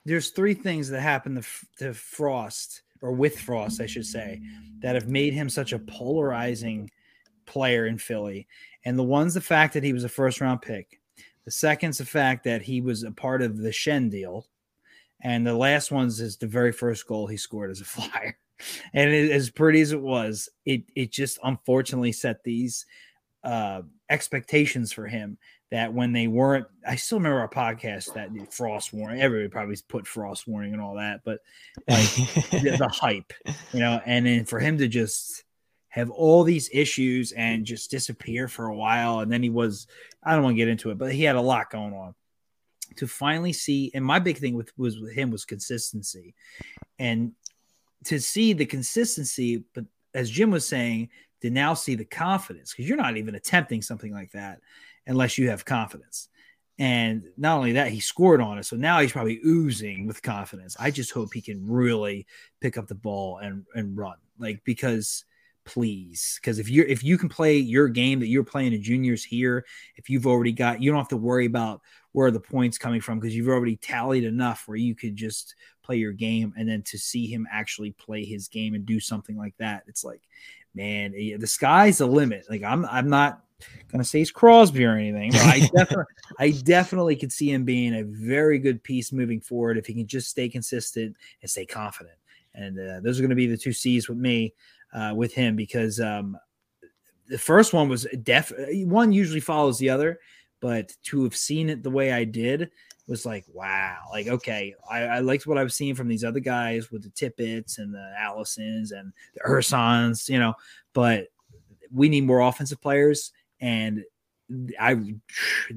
There's three things that happened to, to Frost, or with Frost, I should say, that have made him such a polarizing player in Philly. And the one's the fact that he was a first round pick. The second's the fact that he was a part of the Schenn deal. And the last one's is the very first goal he scored as a flyer. And it, as pretty as it was, it it just unfortunately set these uh, expectations for him that when they weren't, I still remember our podcast that frost warning. Everybody probably put frost warning and all that, but like the, the hype, you know, and then for him to just have all these issues and just disappear for a while, and then he was, I don't want to get into it, but he had a lot going on. To finally see, and my big thing with was with him was consistency, and to see the consistency, but as Jim was saying, to now see the confidence because you're not even attempting something like that unless you have confidence. And not only that, he scored on it. So now he's probably oozing with confidence. I just hope he can really pick up the ball and, and run. Like, because please, because if you're if you can play your game that you're playing in juniors here, if you've already got you don't have to worry about where the points coming from because you've already tallied enough where you could just play your game and then to see him actually play his game and do something like that, it's like, man, the sky's the limit. Like I'm I'm not gonna say he's Crosby or anything. But I definitely, I definitely could see him being a very good piece moving forward if he can just stay consistent and stay confident. And uh, those are going to be the two C's with me, uh, with him, because um, the first one was def. One usually follows the other, but to have seen it the way I did was like, wow, like okay, I, I liked what I was seeing from these other guys with the Tippett's and the Allisons and the Ersons, you know, but we need more offensive players and I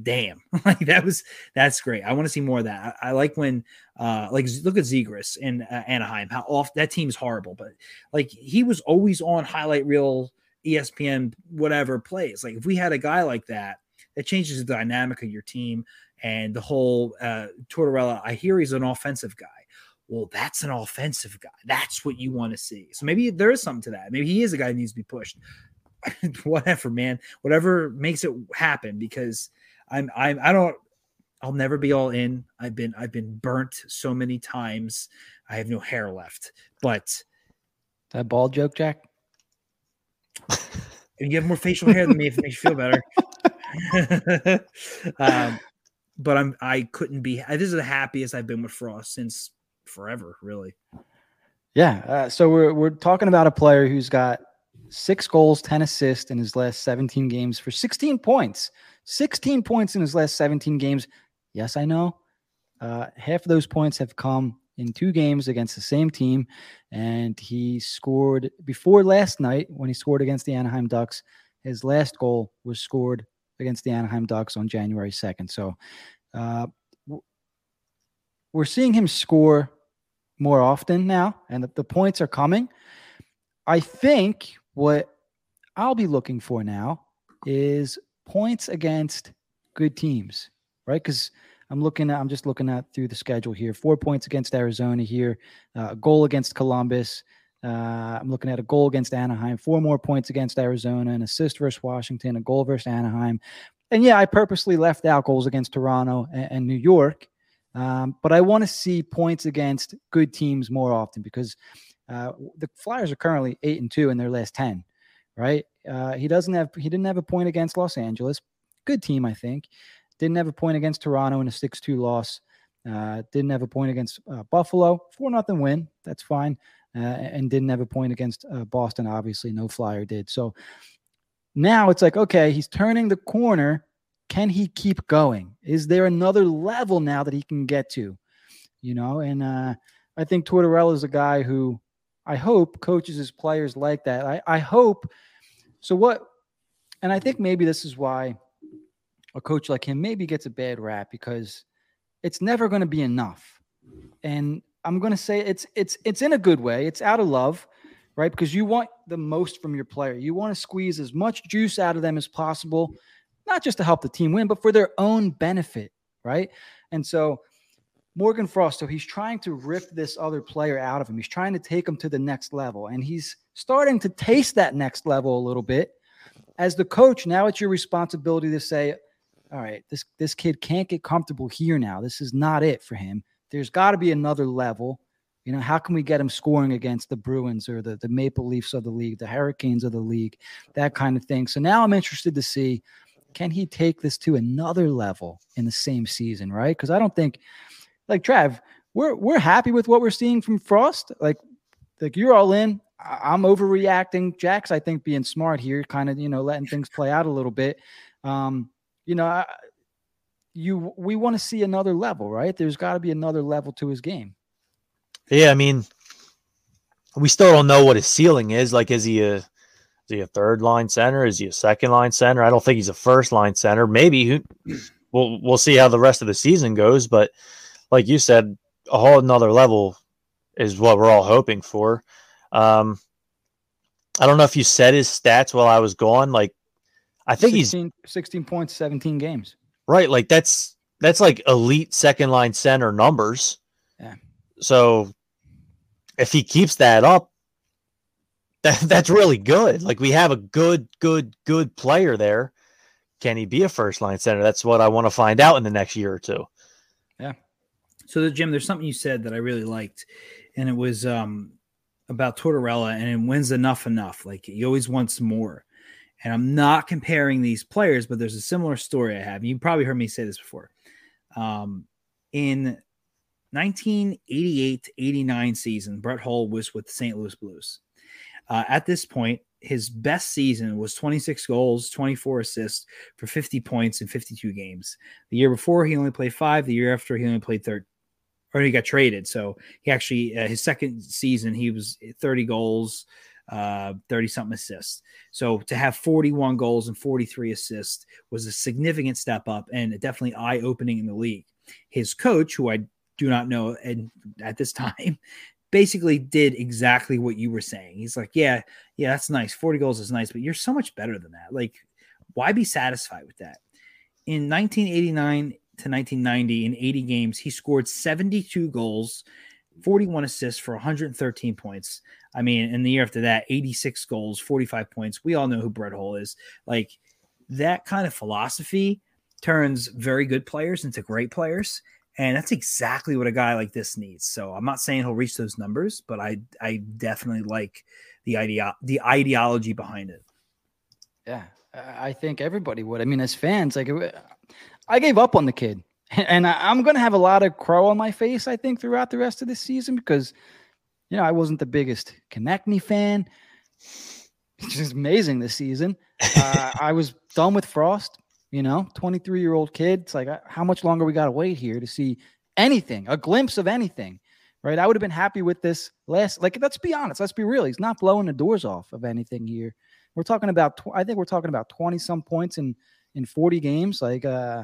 damn like that was that's great. I want to see more of that. I, I like when uh like look at Zegras in uh, Anaheim. How off that team's horrible, but like he was always on highlight reel, ESPN, whatever plays. Like if we had a guy like that, that changes the dynamic of your team and the whole uh Tortorella. I hear he's an offensive guy. Well, that's an offensive guy. That's what you want to see. So maybe there is something to that. Maybe he is a guy that needs to be pushed. whatever, man, whatever makes it happen because I'm, I'm, I don't, I'll never be all in. I've been, I've been burnt so many times. I have no hair left, but that ball joke, Jack. you have more facial hair than me if it makes you feel better. um, but I'm, I couldn't be, this is the happiest I've been with Frost since forever, really. Yeah. Uh, so we're, we're talking about a player who's got six goals, 10 assists in his last 17 games for 16 points. 16 points in his last 17 games. Yes, I know. Uh, half of those points have come in two games against the same team. And he scored before last night when he scored against the Anaheim Ducks. His last goal was scored against the Anaheim Ducks on January 2nd. So uh, we're seeing him score more often now, and the, the points are coming. I think what I'll be looking for now is points against good teams, right? Because I'm looking at, I'm just looking at through the schedule here. Four points against Arizona here, uh, a goal against Columbus. Uh, I'm looking at a goal against Anaheim, four more points against Arizona, an assist versus Washington, a goal versus Anaheim. And yeah, I purposely left out goals against Toronto and, and New York. Um, but I want to see points against good teams more often because uh, the Flyers are currently eight and two in their last ten, right? Uh, he doesn't have he didn't have a point against Los Angeles, good team I think. Didn't have a point against Toronto in a six two loss. Uh, didn't have a point against uh, Buffalo, four nothing win. That's fine. Uh, and didn't have a point against Boston. Obviously, no Flyer did. So now it's like okay, he's turning the corner. Can he keep going? Is there another level now that he can get to? You know, and I think Tortorella is a guy who I hope coaches his players like that. I, I hope. So what? And I think maybe this is why a coach like him maybe gets a bad rap because it's never going to be enough. And I'm going to say it's it's it's in a good way. It's out of love, right? Because you want the most from your player. You want to squeeze as much juice out of them as possible, not just to help the team win, but for their own benefit, right? And so Morgan Frost, so he's trying to rip this other player out of him. He's trying to take him to the next level, and he's starting to taste that next level a little bit. As the coach, now it's your responsibility to say, "All right, this this kid can't get comfortable here now. This is not it for him. There's got to be another level. You know, how can we get him scoring against the Bruins or the the Maple Leafs of the league, the Hurricanes of the league, that kind of thing." So now I'm interested to see can he take this to another level in the same season, right? Because I don't think like Trav, we're we're happy with what we're seeing from Frost. Like, like you're all in. I'm overreacting. Jack's, I think, being smart here, kind of, you know, letting things play out a little bit. Um, you know, I, you we want to see another level, right? There's got to be another level to his game. Yeah, I mean, we still don't know what his ceiling is. Like, is he a is he a third line center? Is he a second line center? I don't think he's a first line center. Maybe we'll we'll see how the rest of the season goes. But like you said, a whole another level is what we're all hoping for. Um, I don't know if you said his stats while I was gone. Like, I think 16, he's 16 points, 17 games. Right. Like that's that's like elite second line center numbers. Yeah. So if he keeps that up, that that's really good. Like we have a good, good, good player there. Can he be a first line center? That's what I want to find out in the next year or two. So Jim, there's something you said that I really liked, and it was um about Tortorella and when's enough enough? Like he always wants more. And I'm not comparing these players, but there's a similar story I have. You probably heard me say this before. Um, in 1988 89 season, Brett Hull was with the St. Louis Blues. Uh, at this point, his best season was 26 goals, 24 assists for 50 points in 52 games. The year before, he only played five. The year after, he only played third, or he got traded. So he actually, uh, his second season, he was 30 goals, uh, 30 something assists. So to have 41 goals and 43 assists was a significant step up and definitely eye opening in the league. His coach, who I do not know and at this time, basically did exactly what you were saying. He's like, yeah, yeah, that's nice. 40 goals is nice, but you're so much better than that. Like, why be satisfied with that? In 1989 to 1990, in 80 games, he scored 72 goals, 41 assists for 113 points. I mean, in the year after that, 86 goals, 45 points. We all know who Brett Hull is. Like that kind of philosophy turns very good players into great players. And that's exactly what a guy like this needs. So I'm not saying he'll reach those numbers, but I I definitely like the idea the ideology behind it. Yeah, I think everybody would. I mean, as fans, like I gave up on the kid, and I'm going to have a lot of crow on my face. I think throughout the rest of the season because you know, I wasn't the biggest Konecny fan. It's just amazing this season. Uh, I was done with Frost. You know, 23 year old kid. It's like, uh, how much longer we got to wait here to see anything, a glimpse of anything, right? I would have been happy with this last. Like, let's be honest. Let's be real. He's not blowing the doors off of anything here. We're talking about. I think we're talking about 20 some points in in 40 games. Like, uh,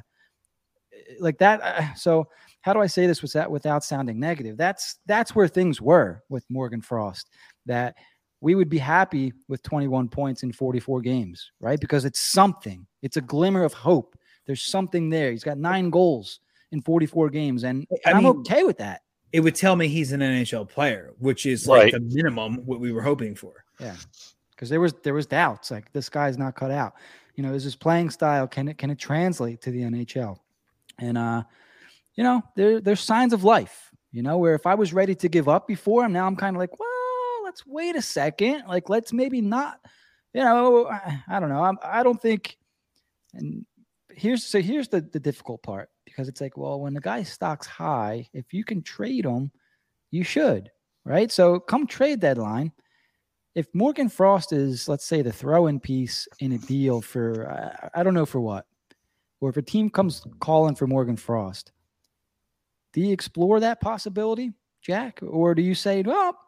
like that. Uh, so how do I say this without without sounding negative? That's that's where things were with Morgan Frost. That we would be happy with 21 points in 44 games, right? Because it's something. It's a glimmer of hope. There's something there. He's got nine goals in 44 games, and, and I'm okay with that. It would tell me he's an NHL player, which is like the minimum what we were hoping for. Yeah, because there was there was doubts like this guy's not cut out. You know, is his playing style can it can it translate to the NHL? And uh, you know, there, there's signs of life, you know, where if I was ready to give up before, and now I'm kind of like, well, let's wait a second. Like, let's maybe not, you know, I, I don't know. I'm, I don't think, and here's, so here's the, the difficult part because it's like, well, when the guy stocks high, if you can trade him, you should, right? So come trade deadline. If Morgan Frost is, let's say, the throw in piece in a deal for, I, I don't know for what, or if a team comes calling for Morgan Frost, do you explore that possibility, Jack? Or do you say, well,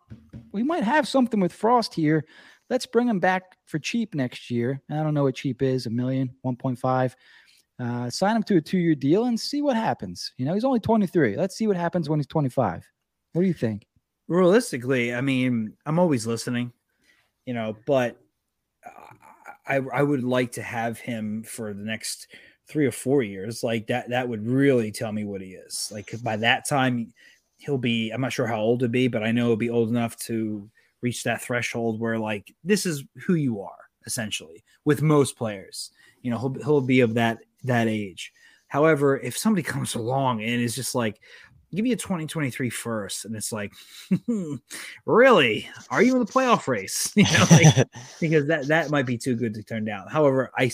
we might have something with Frost here. Let's bring him back for cheap next year. I don't know what cheap is a million, 1.5. Uh, sign him to a two year deal and see what happens. You know, he's only 23. Let's see what happens when he's 25. What do you think? Realistically, I mean, I'm always listening, you know, but I, I would like to have him for the next three or four years, like that, that would really tell me what he is. Like by that time, he'll be, I'm not sure how old he'll be, but I know he'll be old enough to reach that threshold where like this is who you are essentially with most players. You know, he'll, he'll be of that that age. However, if somebody comes along and is just like, give you a 2023 first. And it's like, really? Are you in the playoff race? You know, like, because that, that might be too good to turn down. However, I,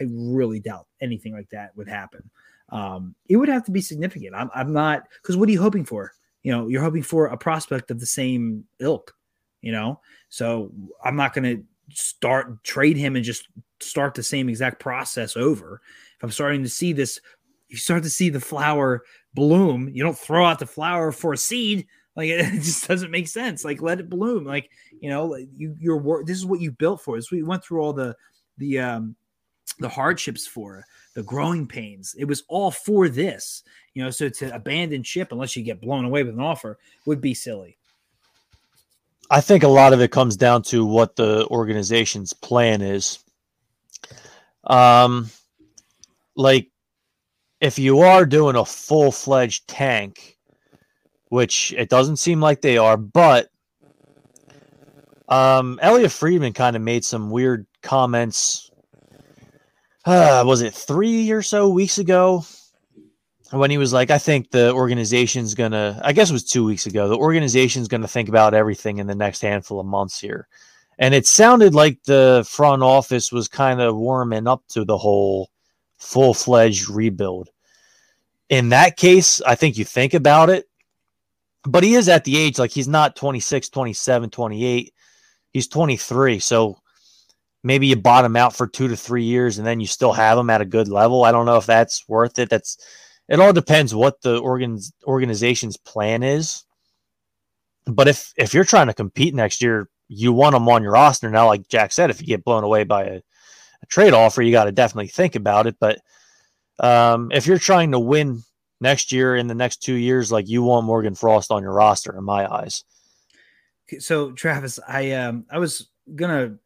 I really doubt anything like that would happen. Um, it would have to be significant. I'm, I'm not, because what are you hoping for? You know, you're hoping for a prospect of the same ilk, you know? So I'm not going to start trade him and just start the same exact process over. If I'm starting to see this you start to see the flower bloom. You don't throw out the flower for a seed. Like it just doesn't make sense. Like let it bloom. Like you know, you your work. This is what you built for. This we went through all the the um the hardships for the growing pains. It was all for this. You know, so to abandon ship unless you get blown away with an offer would be silly. I think a lot of it comes down to what the organization's plan is. Um, like if you are doing a full fledged tank, which it doesn't seem like they are, but um, Elliotte Friedman kind of made some weird comments. Uh, was it three or so weeks ago when he was like, I think the organization's gonna, I guess it was two weeks ago, the organization's gonna think about everything in the next handful of months here. And it sounded like the front office was kind of warming up to the whole full fledged rebuild. In that case, I think you think about it, but he is at the age like he's not 26, 27, 28. He's 23. So maybe you bottom out for two to three years and then you still have him at a good level. I don't know if that's worth it. That's it all depends what the organ organization's plan is. But if if you're trying to compete next year, you want them on your roster now. Like Jack said, if you get blown away by a, a trade offer, you got to definitely think about it. But um, if you're trying to win next year in the next two years, like you want Morgan Frost on your roster, in my eyes. So Travis, I um I was gonna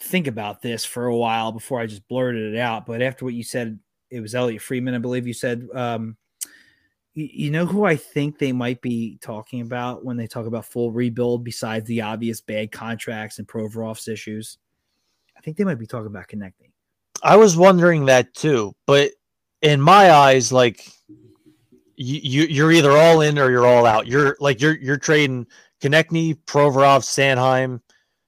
think about this for a while before I just blurted it out, but after what you said, it was Elliotte Friedman, I believe you said. Um, you, you know who I think they might be talking about when they talk about full rebuild, besides the obvious bad contracts and Provorov's issues. I think they might be talking about Konecny. I was wondering that too, but in my eyes, like you, you are either all in or you're all out. You're like you're you're trading Konecny, Provorov, Sanheim.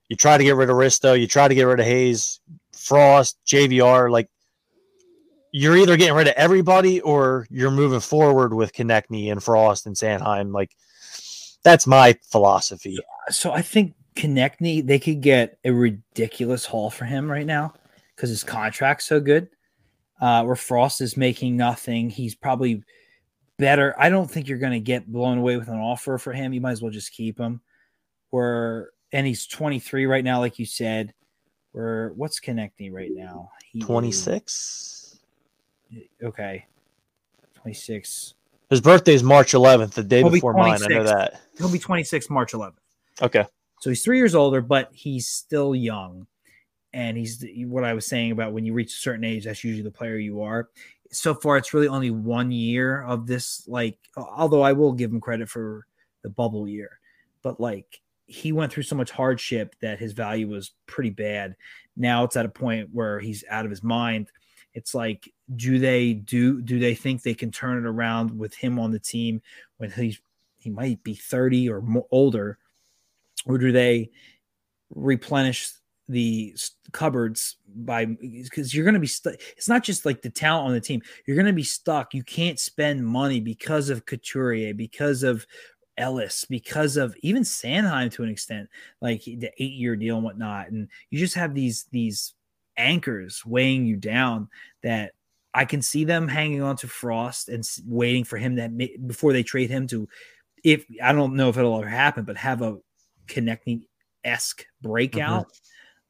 You try to get rid of Risto. You try to get rid of Hayes, Frost, JVR. Like you're either getting rid of everybody or you're moving forward with Konecny and Frost and Sanheim. Like that's my philosophy. So I think Konecny they could get a ridiculous haul for him right now because his contract's so good. Uh, where Frost is making nothing, he's probably better. I don't think you're going to get blown away with an offer for him. You might as well just keep him. Where and he's 23 right now, like you said. Where what's Konecny right now? 26. Okay, 26. His birthday is March 11th, the day He'll before be mine. I know that. He'll be 26 March 11th. Okay. So he's three years older, but he's still young and he's what I was saying about when you reach a certain age, that's usually the player you are. So far, it's really only one year of this. Like, although I will give him credit for the bubble year, but like he went through so much hardship that his value was pretty bad. Now it's at a point where he's out of his mind. It's like, do they do do they think they can turn it around with him on the team when he's he might be 30 or more older, or do they replenish the cupboards by because you're going to be stuck. It's not just like the talent on the team. You're going to be stuck. You can't spend money because of Couturier, because of Ellis, because of even Sanheim to an extent, like the eight year deal and whatnot. And you just have these these anchors weighing you down that I can see them hanging on to Frost and waiting for him that before they trade him to, if I don't know if it'll ever happen, but have a Konecny esque breakout. Mm-hmm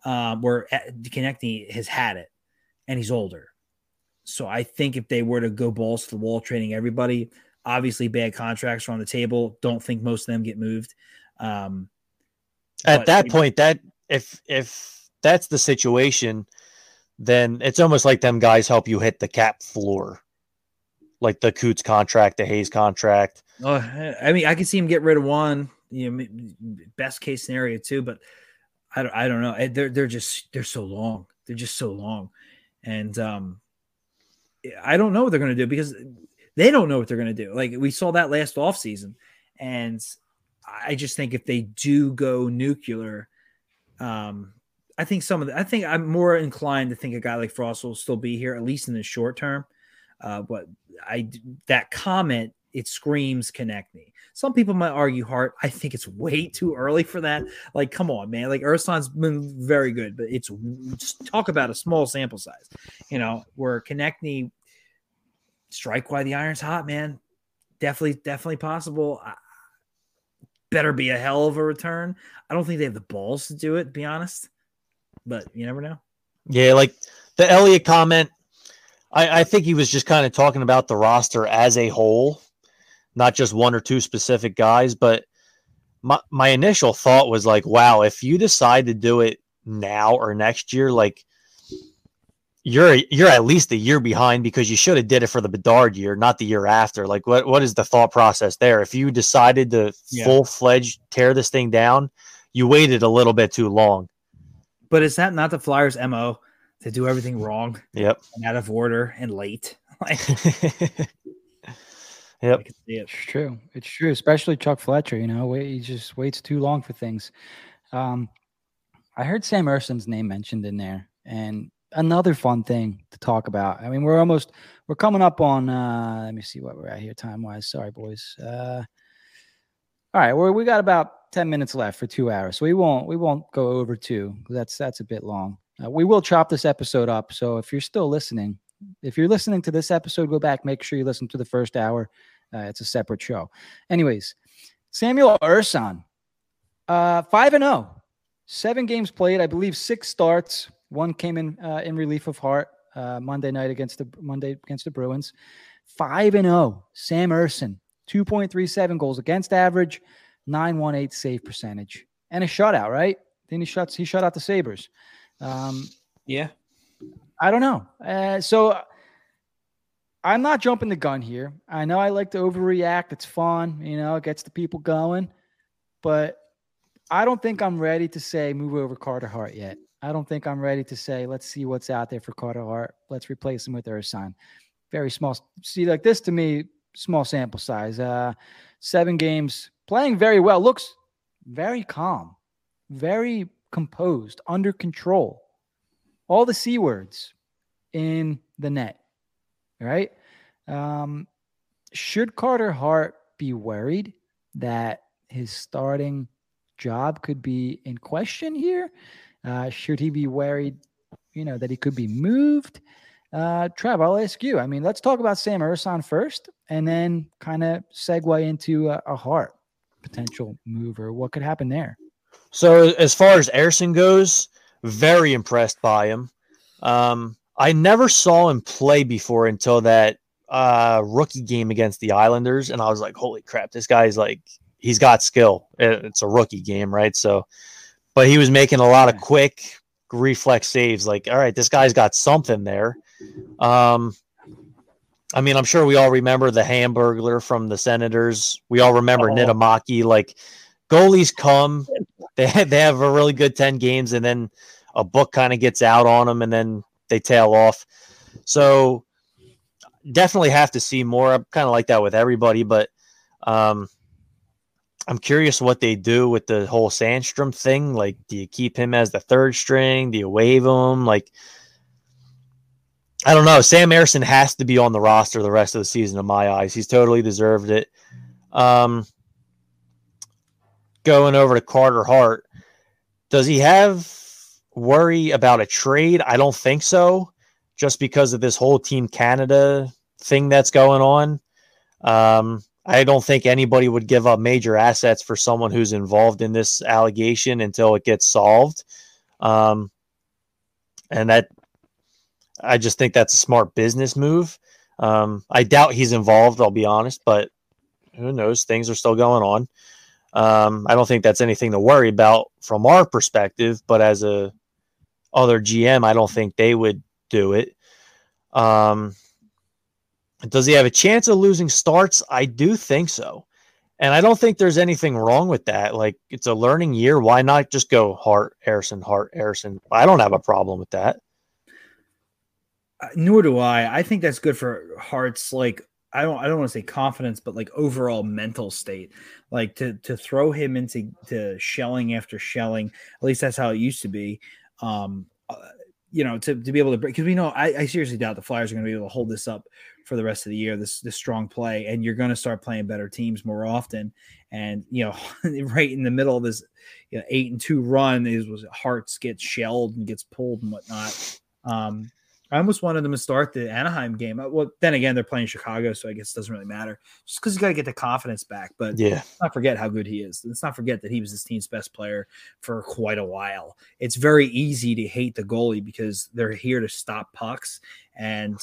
um, where Konecny has had it and he's older. So I think if they were to go balls to the wall trading everybody, obviously bad contracts are on the table. Don't think most of them get moved. Um, At that point, that if if that's the situation, then it's almost like them guys help you hit the cap floor, like the Coots contract, the Hayes contract. Oh, I mean, I can see him get rid of one. You know, best case scenario too, but I don't, I don't know. They're they're just they're so long. They're just so long, and um, I don't know what they're going to do because they don't know what they're going to do. Like we saw that last off season, and I just think if they do go nuclear, um, I think some of the, I think I'm more inclined to think a guy like Frost will still be here at least in the short term. Uh, but I that comment it screams Konecny. Some people might argue Hart. I think it's way too early for that. Like, come on, man. Like Ersson's been very good, but it's talk about a small sample size. You know, where Konecny strike while the iron's hot, man. Definitely, definitely possible. better be a hell of a return. I don't think they have the balls to do it, to be honest. But you never know. Yeah, like the Elliotte comment, I, I think he was just kind of talking about the roster as a whole, not just one or two specific guys. But my my initial thought was like, wow, if you decide to do it now or next year, like you're you're at least a year behind because you should have did it for the Bedard year, not the year after. Like what what is the thought process there? If you decided to yeah. full fledged tear this thing down, you waited a little bit too long. But is that not the Flyers' mo to do everything wrong? Yep, and out of order and late. yep, it. it's true. It's true, especially Chuck Fletcher. You know, he just waits too long for things. Um, I heard Sam Ersson's name mentioned in there, and another fun thing to talk about. I mean, we're almost we're coming up on. uh Let me see what we're at here time wise. Sorry, boys. Uh All right, we we got about ten minutes left for two hours, so we won't we won't go over two. That's that's a bit long. Uh, we will chop this episode up. So if you're still listening, if you're listening to this episode, go back. Make sure you listen to the first hour. Uh, it's a separate show. Anyways, Samuel Ersson, uh, five and zero, oh. seven games played. I believe six starts one came in uh, in relief of Hart uh, Monday night against the Monday against the Bruins. Five and zero. Oh, Sam Ersson, two point three seven goals against average, nine one eight save percentage, and a shutout. Right? Then he shuts. He shut out the Sabres. Um, yeah. I don't know. Uh, so I'm not jumping the gun here. I know I like to overreact. It's fun. You know, it gets the people going. But I don't think I'm ready to say move over Carter Hart yet. I don't think I'm ready to say, let's see what's out there for Carter Hart. Let's replace him with Ersson. Very small. See, like this to me, small sample size. Uh, seven games, playing very well. Looks very calm, very composed, under control. All the C words in the net. Right? Um, should Carter Hart be worried that his starting job could be in question here? Uh, should he be worried, you know, that he could be moved? Uh, Trev, I'll ask you. I mean, let's talk about Sam Ersson first, and then kind of segue into a, a Hart potential move or what could happen there. So, as far as Ersson goes, very impressed by him. Um, I never saw him play before until that uh, rookie game against the Islanders, and I was like, "Holy crap! This guy's like, he's got skill." It's a rookie game, right? So, but he was making a lot of quick reflex saves. Like, all right, this guy's got something there. Um, I mean, I'm sure we all remember the Hamburglar from the Senators. We all remember oh. Niittymaki. Like, goalies come, they they have a really good 10 games, and then a book kind of gets out on them, and then they tail off. So, definitely have to see more. I'm kind of like that with everybody, but um, I'm curious what they do with the whole Sandstrom thing. Like, do you keep him as the third string? Do you waive him? Like, I don't know. Sam Ersson has to be on the roster the rest of the season, in my eyes. He's totally deserved it. Um, going over to Carter Hart, does he have worry about a trade? I don't think so, just because of this whole Team Canada thing that's going on. Um, I don't think anybody would give up major assets for someone who's involved in this allegation until it gets solved. Um, and that, I just think that's a smart business move. Um, I doubt he's involved, I'll be honest, but who knows? Things are still going on. Um, I don't think that's anything to worry about from our perspective, but as a other GM, I don't think they would do it. Um, does he have a chance of losing starts? I do think so. And I don't think there's anything wrong with that. Like it's a learning year. Why not just go Hart, Ersson, Hart, Ersson? I don't have a problem with that. Uh, nor do I. I think that's good for Hart's like I don't I don't want to say confidence, but like overall mental state. Like to to throw him into to shelling after shelling. At least that's how it used to be. Um, uh, you know, to, to be able to break because we know I, I seriously doubt the Flyers are going to be able to hold this up for the rest of the year. This this strong play, and you're going to start playing better teams more often. And you know, right in the middle of this you know, eight and two run is was Harts gets shelled and gets pulled and whatnot. Um, I almost wanted them to start the Anaheim game. Uh, Well, then again, they're playing Chicago, so I guess it doesn't really matter. Just because you got to get the confidence back. But Yeah. let's not forget how good he is. Let's not forget that he was this team's best player for quite a while. It's very easy to hate the goalie because they're here to stop pucks and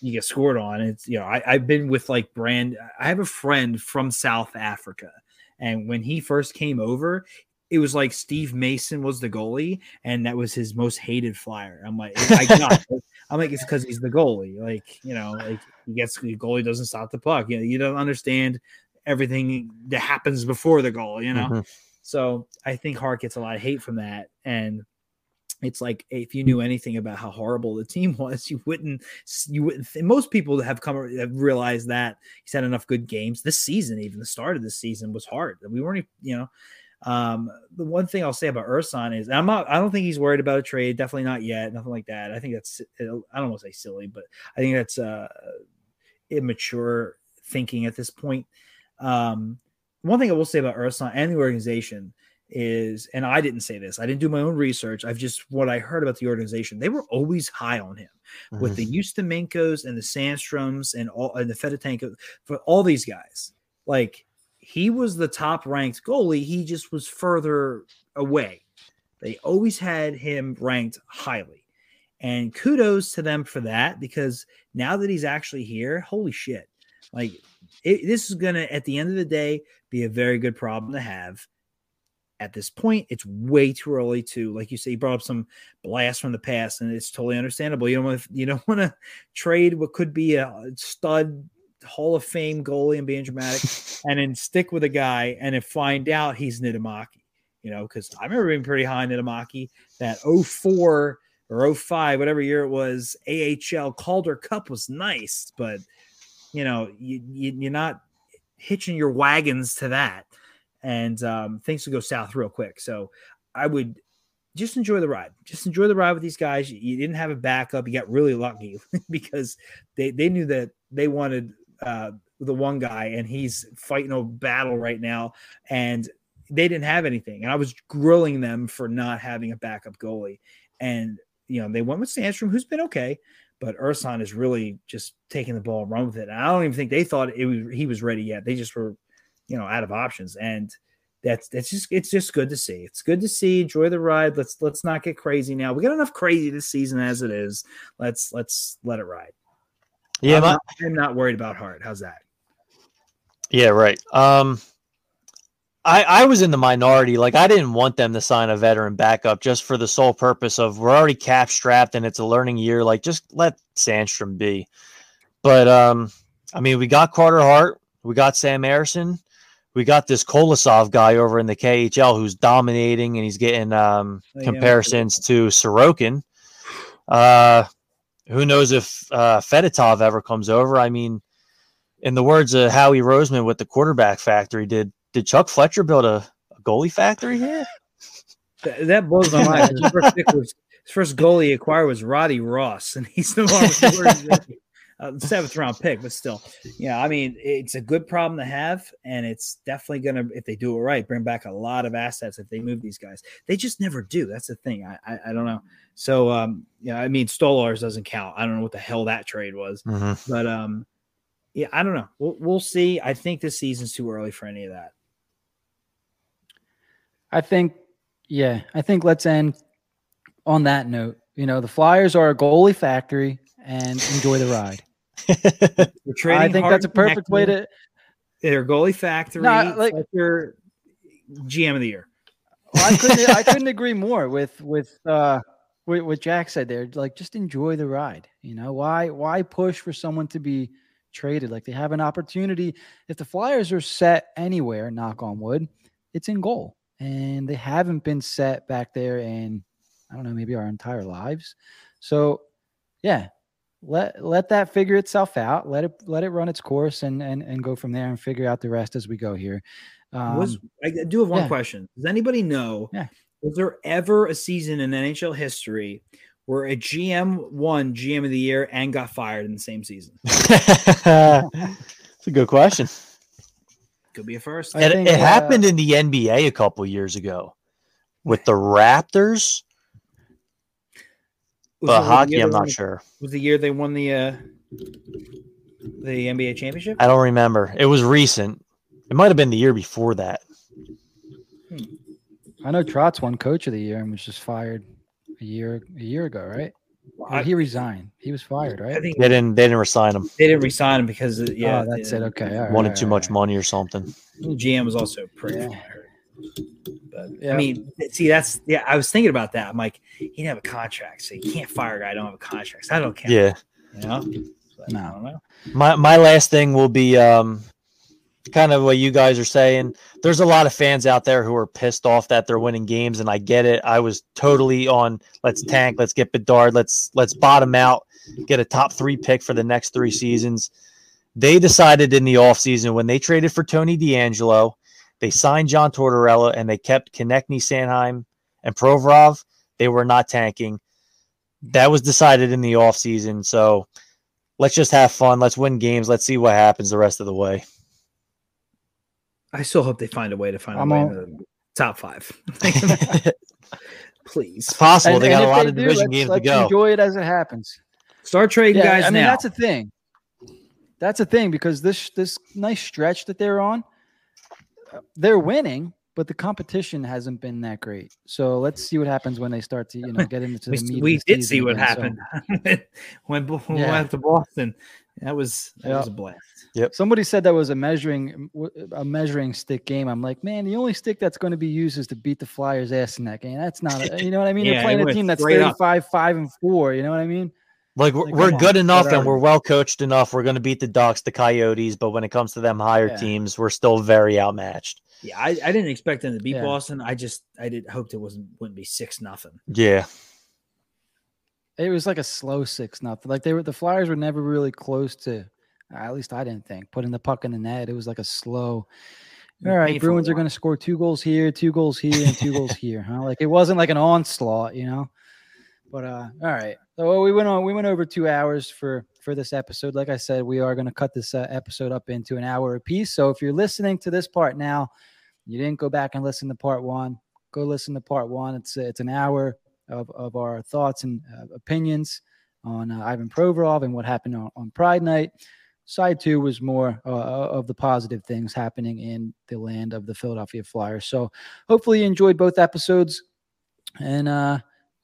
you get scored on. It's you know, I, I've been with like Brand. I have a friend from South Africa, and when he first came over, it was like Steve Mason was the goalie, and that was his most hated flyer. I'm like, I got I'm like, it's because he's the goalie. Like, you know, like he gets the goalie doesn't stop the puck. You know, you don't understand everything that happens before the goal. You know, Mhm. so I think Hart gets a lot of hate from that, and it's like if you knew anything about how horrible the team was, you wouldn't. You wouldn't. Most people have come have realized that he's had enough good games this season. Even the start of this season was hard. We weren't, you know. Um, the one thing I'll say about Ersson is I'm not. I don't think he's worried about a trade. Definitely not yet. Nothing like that. I think that's. I don't want to say silly, but I think that's uh immature thinking at this point. Um, one thing I will say about Ersson and the organization is, and I didn't say this, I didn't do my own research. I've just what I heard about the organization. They were always high on him with the Ustimenkos and the Sandstroms and all and the Fedotenko for all these guys. Like he was the top ranked goalie. He just was further away. They always had him ranked highly. And kudos to them for that because now that he's actually here, holy shit. Like it, this is going to, at the end of the day, be a very good problem to have. At this point, it's way too early to, like you say, you brought up some blast from the past, and it's totally understandable. You don't want to, you don't want to trade what could be a stud Hall of Fame goalie and being dramatic, and then stick with a guy and then find out he's Niittymaki. You know, because I remember being pretty high on Niittymaki. That 04 or 05, whatever year it was, AHL Calder Cup was nice, but you know, you, you you're not hitching your wagons to that, and um, things will go south real quick. So I would just enjoy the ride. Just enjoy the ride with these guys. You didn't have a backup. You got really lucky because they they knew that they wanted uh, the one guy, and he's fighting a battle right now, and they didn't have anything. And I was grilling them for not having a backup goalie, and you know they went with Sandstrom, who's been okay, but Ersson is really just taking the ball and run with it. And I don't even think they thought it was he was ready yet. They just were, you know, out of options, and that's that's just it's just good to see. It's good to see. Enjoy the ride. Let's let's not get crazy now. We got enough crazy this season as it is. Let's let's let it ride. Yeah, I'm, my, not, I'm not worried about Hart. How's that? yeah, right. Um, I I was in the minority. Like I didn't want them to sign a veteran backup just for the sole purpose of we're already cap strapped and it's a learning year. Like just let Sandstrom be. But um, I mean, we got Carter Hart, we got Sam Ersson, we got this Kolosov guy over in the KHL who's dominating and he's getting um Oh, comparisons to Sorokin. Uh, who knows if uh, Fedotov ever comes over? I mean, in the words of Howie Roseman with the quarterback factory, did did Chuck Fletcher build a, a goalie factory here? That, that blows my mind. His first, was, his first goalie he acquired was Roddy Ross, and he's the uh, seventh round pick, but still, yeah. I mean, it's a good problem to have, and it's definitely gonna, if they do it right, bring back a lot of assets if they move these guys. They just never do. That's the thing. I I, I don't know. So um, yeah, I mean, Stolarz doesn't count. I don't know what the hell that trade was, but um, yeah, I don't know. We'll we'll see. I think this season's too early for any of that. I think, yeah, I think let's end on that note. You know, the Flyers are a goalie factory and enjoy the ride. We're trading. I think that's a perfect way to. their goalie factory, No, like- Fletcher, GM of the year. Well, I couldn't. I couldn't agree more with with uh with what Jack said there. Like, just enjoy the ride. You know, why why push for someone to be traded? Like, they have an opportunity. If the Flyers are set anywhere, knock on wood, it's in goal, and they haven't been set back there in I don't know, maybe our entire lives. So, yeah, let let that figure itself out. Let it let it run its course, and and and go from there, and figure out the rest as we go here. Um, was I do have one yeah. question. Does anybody know? Yeah. Was there ever a season in NHL history where a GM won GM of the year and got fired in the same season? It's a good question. Could be a first. I it think, it uh, happened in the NBA a couple years ago with the Raptors. But hockey, I'm not won- sure. Was the year they won the uh, the NBA championship? I don't remember. It was recent. It might have been the year before that. I know Trotz won Coach of the Year and was just fired a year a year ago, right? Or I, he resigned. He was fired, I right? think They didn't. They didn't resign him. they didn't resign him because yeah, oh, that's it. Okay, all right, Wanted all too right, much money or something. GM was also pretty. Yeah. But Yeah. I mean, see, that's yeah. I was thinking about that. I'm like, he didn't have a contract, so you can't fire a guy who don't have a contract. So I don't care. Yeah. you know. But No. I don't know. My my last thing will be um kind of what you guys are saying. There's a lot of fans out there who are pissed off that they're winning games, and I get it. I was totally on let's tank, let's get Bedard, let's let's bottom out, get a top three pick for the next three seasons. They decided in the offseason when they traded for Tony DeAngelo, they signed John Tortorella and they kept Konecny, Sanheim, and Provorov. They were not tanking. That was decided in the offseason. So let's just have fun. Let's win games. Let's see what happens the rest of the way. I still hope they find a way to find I'm a way all- in the top five. Please It's possible. And- they got a lot they of do, division let's- games to let's go. Enjoy it as it happens. start trading guys I mean now. that's a thing. That's a thing because this this nice stretch that they're on, uh, they're winning, but the competition hasn't been that great. So let's see what happens when they start to you know get into we the meat. we did see what again. So happened when Bo- when we went to Boston. That was that Yeah. was a blast. Yep. Somebody said that was a measuring a measuring stick game. I'm like, man, the only stick that's going to be used is to beat the Flyers' ass in that game. That's not, a, you know what I mean? Yeah, You're playing a team that's straight up. 35, five and four. You know what I mean? Like we're, Like, we're come on, good enough and whatever. we're well coached enough. We're going to beat the Ducks, the Coyotes, but when it comes to them higher Yeah. teams, we're still very outmatched. Yeah, I, I didn't expect them to beat Yeah. Boston. I just I did hoped it wasn't wouldn't be six nothing. Yeah, It was like a slow six nothing. Like they were the Flyers were never really close to. At least I didn't think putting the puck in the net. It was like a slow. All right, Bruins are going to score two goals here, two goals here, and two goals here. Huh? Like it wasn't like an onslaught, you know. But uh, all right. So we went on. We went over two hours for for this episode. Like I said, we are going to cut this uh, episode up into an hour apiece. So if you're listening to this part now, you didn't go back and listen to part one. Go listen to part one. It's it's an hour of of our thoughts and uh, opinions on uh, Ivan Provorov and what happened on, on Pride Night. Side two was more uh, of the positive things happening in the land of the Philadelphia Flyers. So hopefully you enjoyed both episodes. And uh,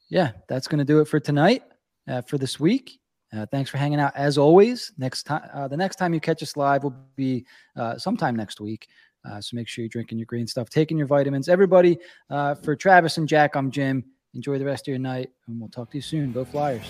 yeah, that's going to do it for tonight, uh, for this week. Uh, thanks for hanging out as always. Next time, uh, the next time you catch us live will be uh, sometime next week. Uh, so make sure you're drinking your green stuff, taking your vitamins. Everybody, uh, for Travis and Jack, I'm Jim. Enjoy the rest of your night, and we'll talk to you soon. Go Flyers.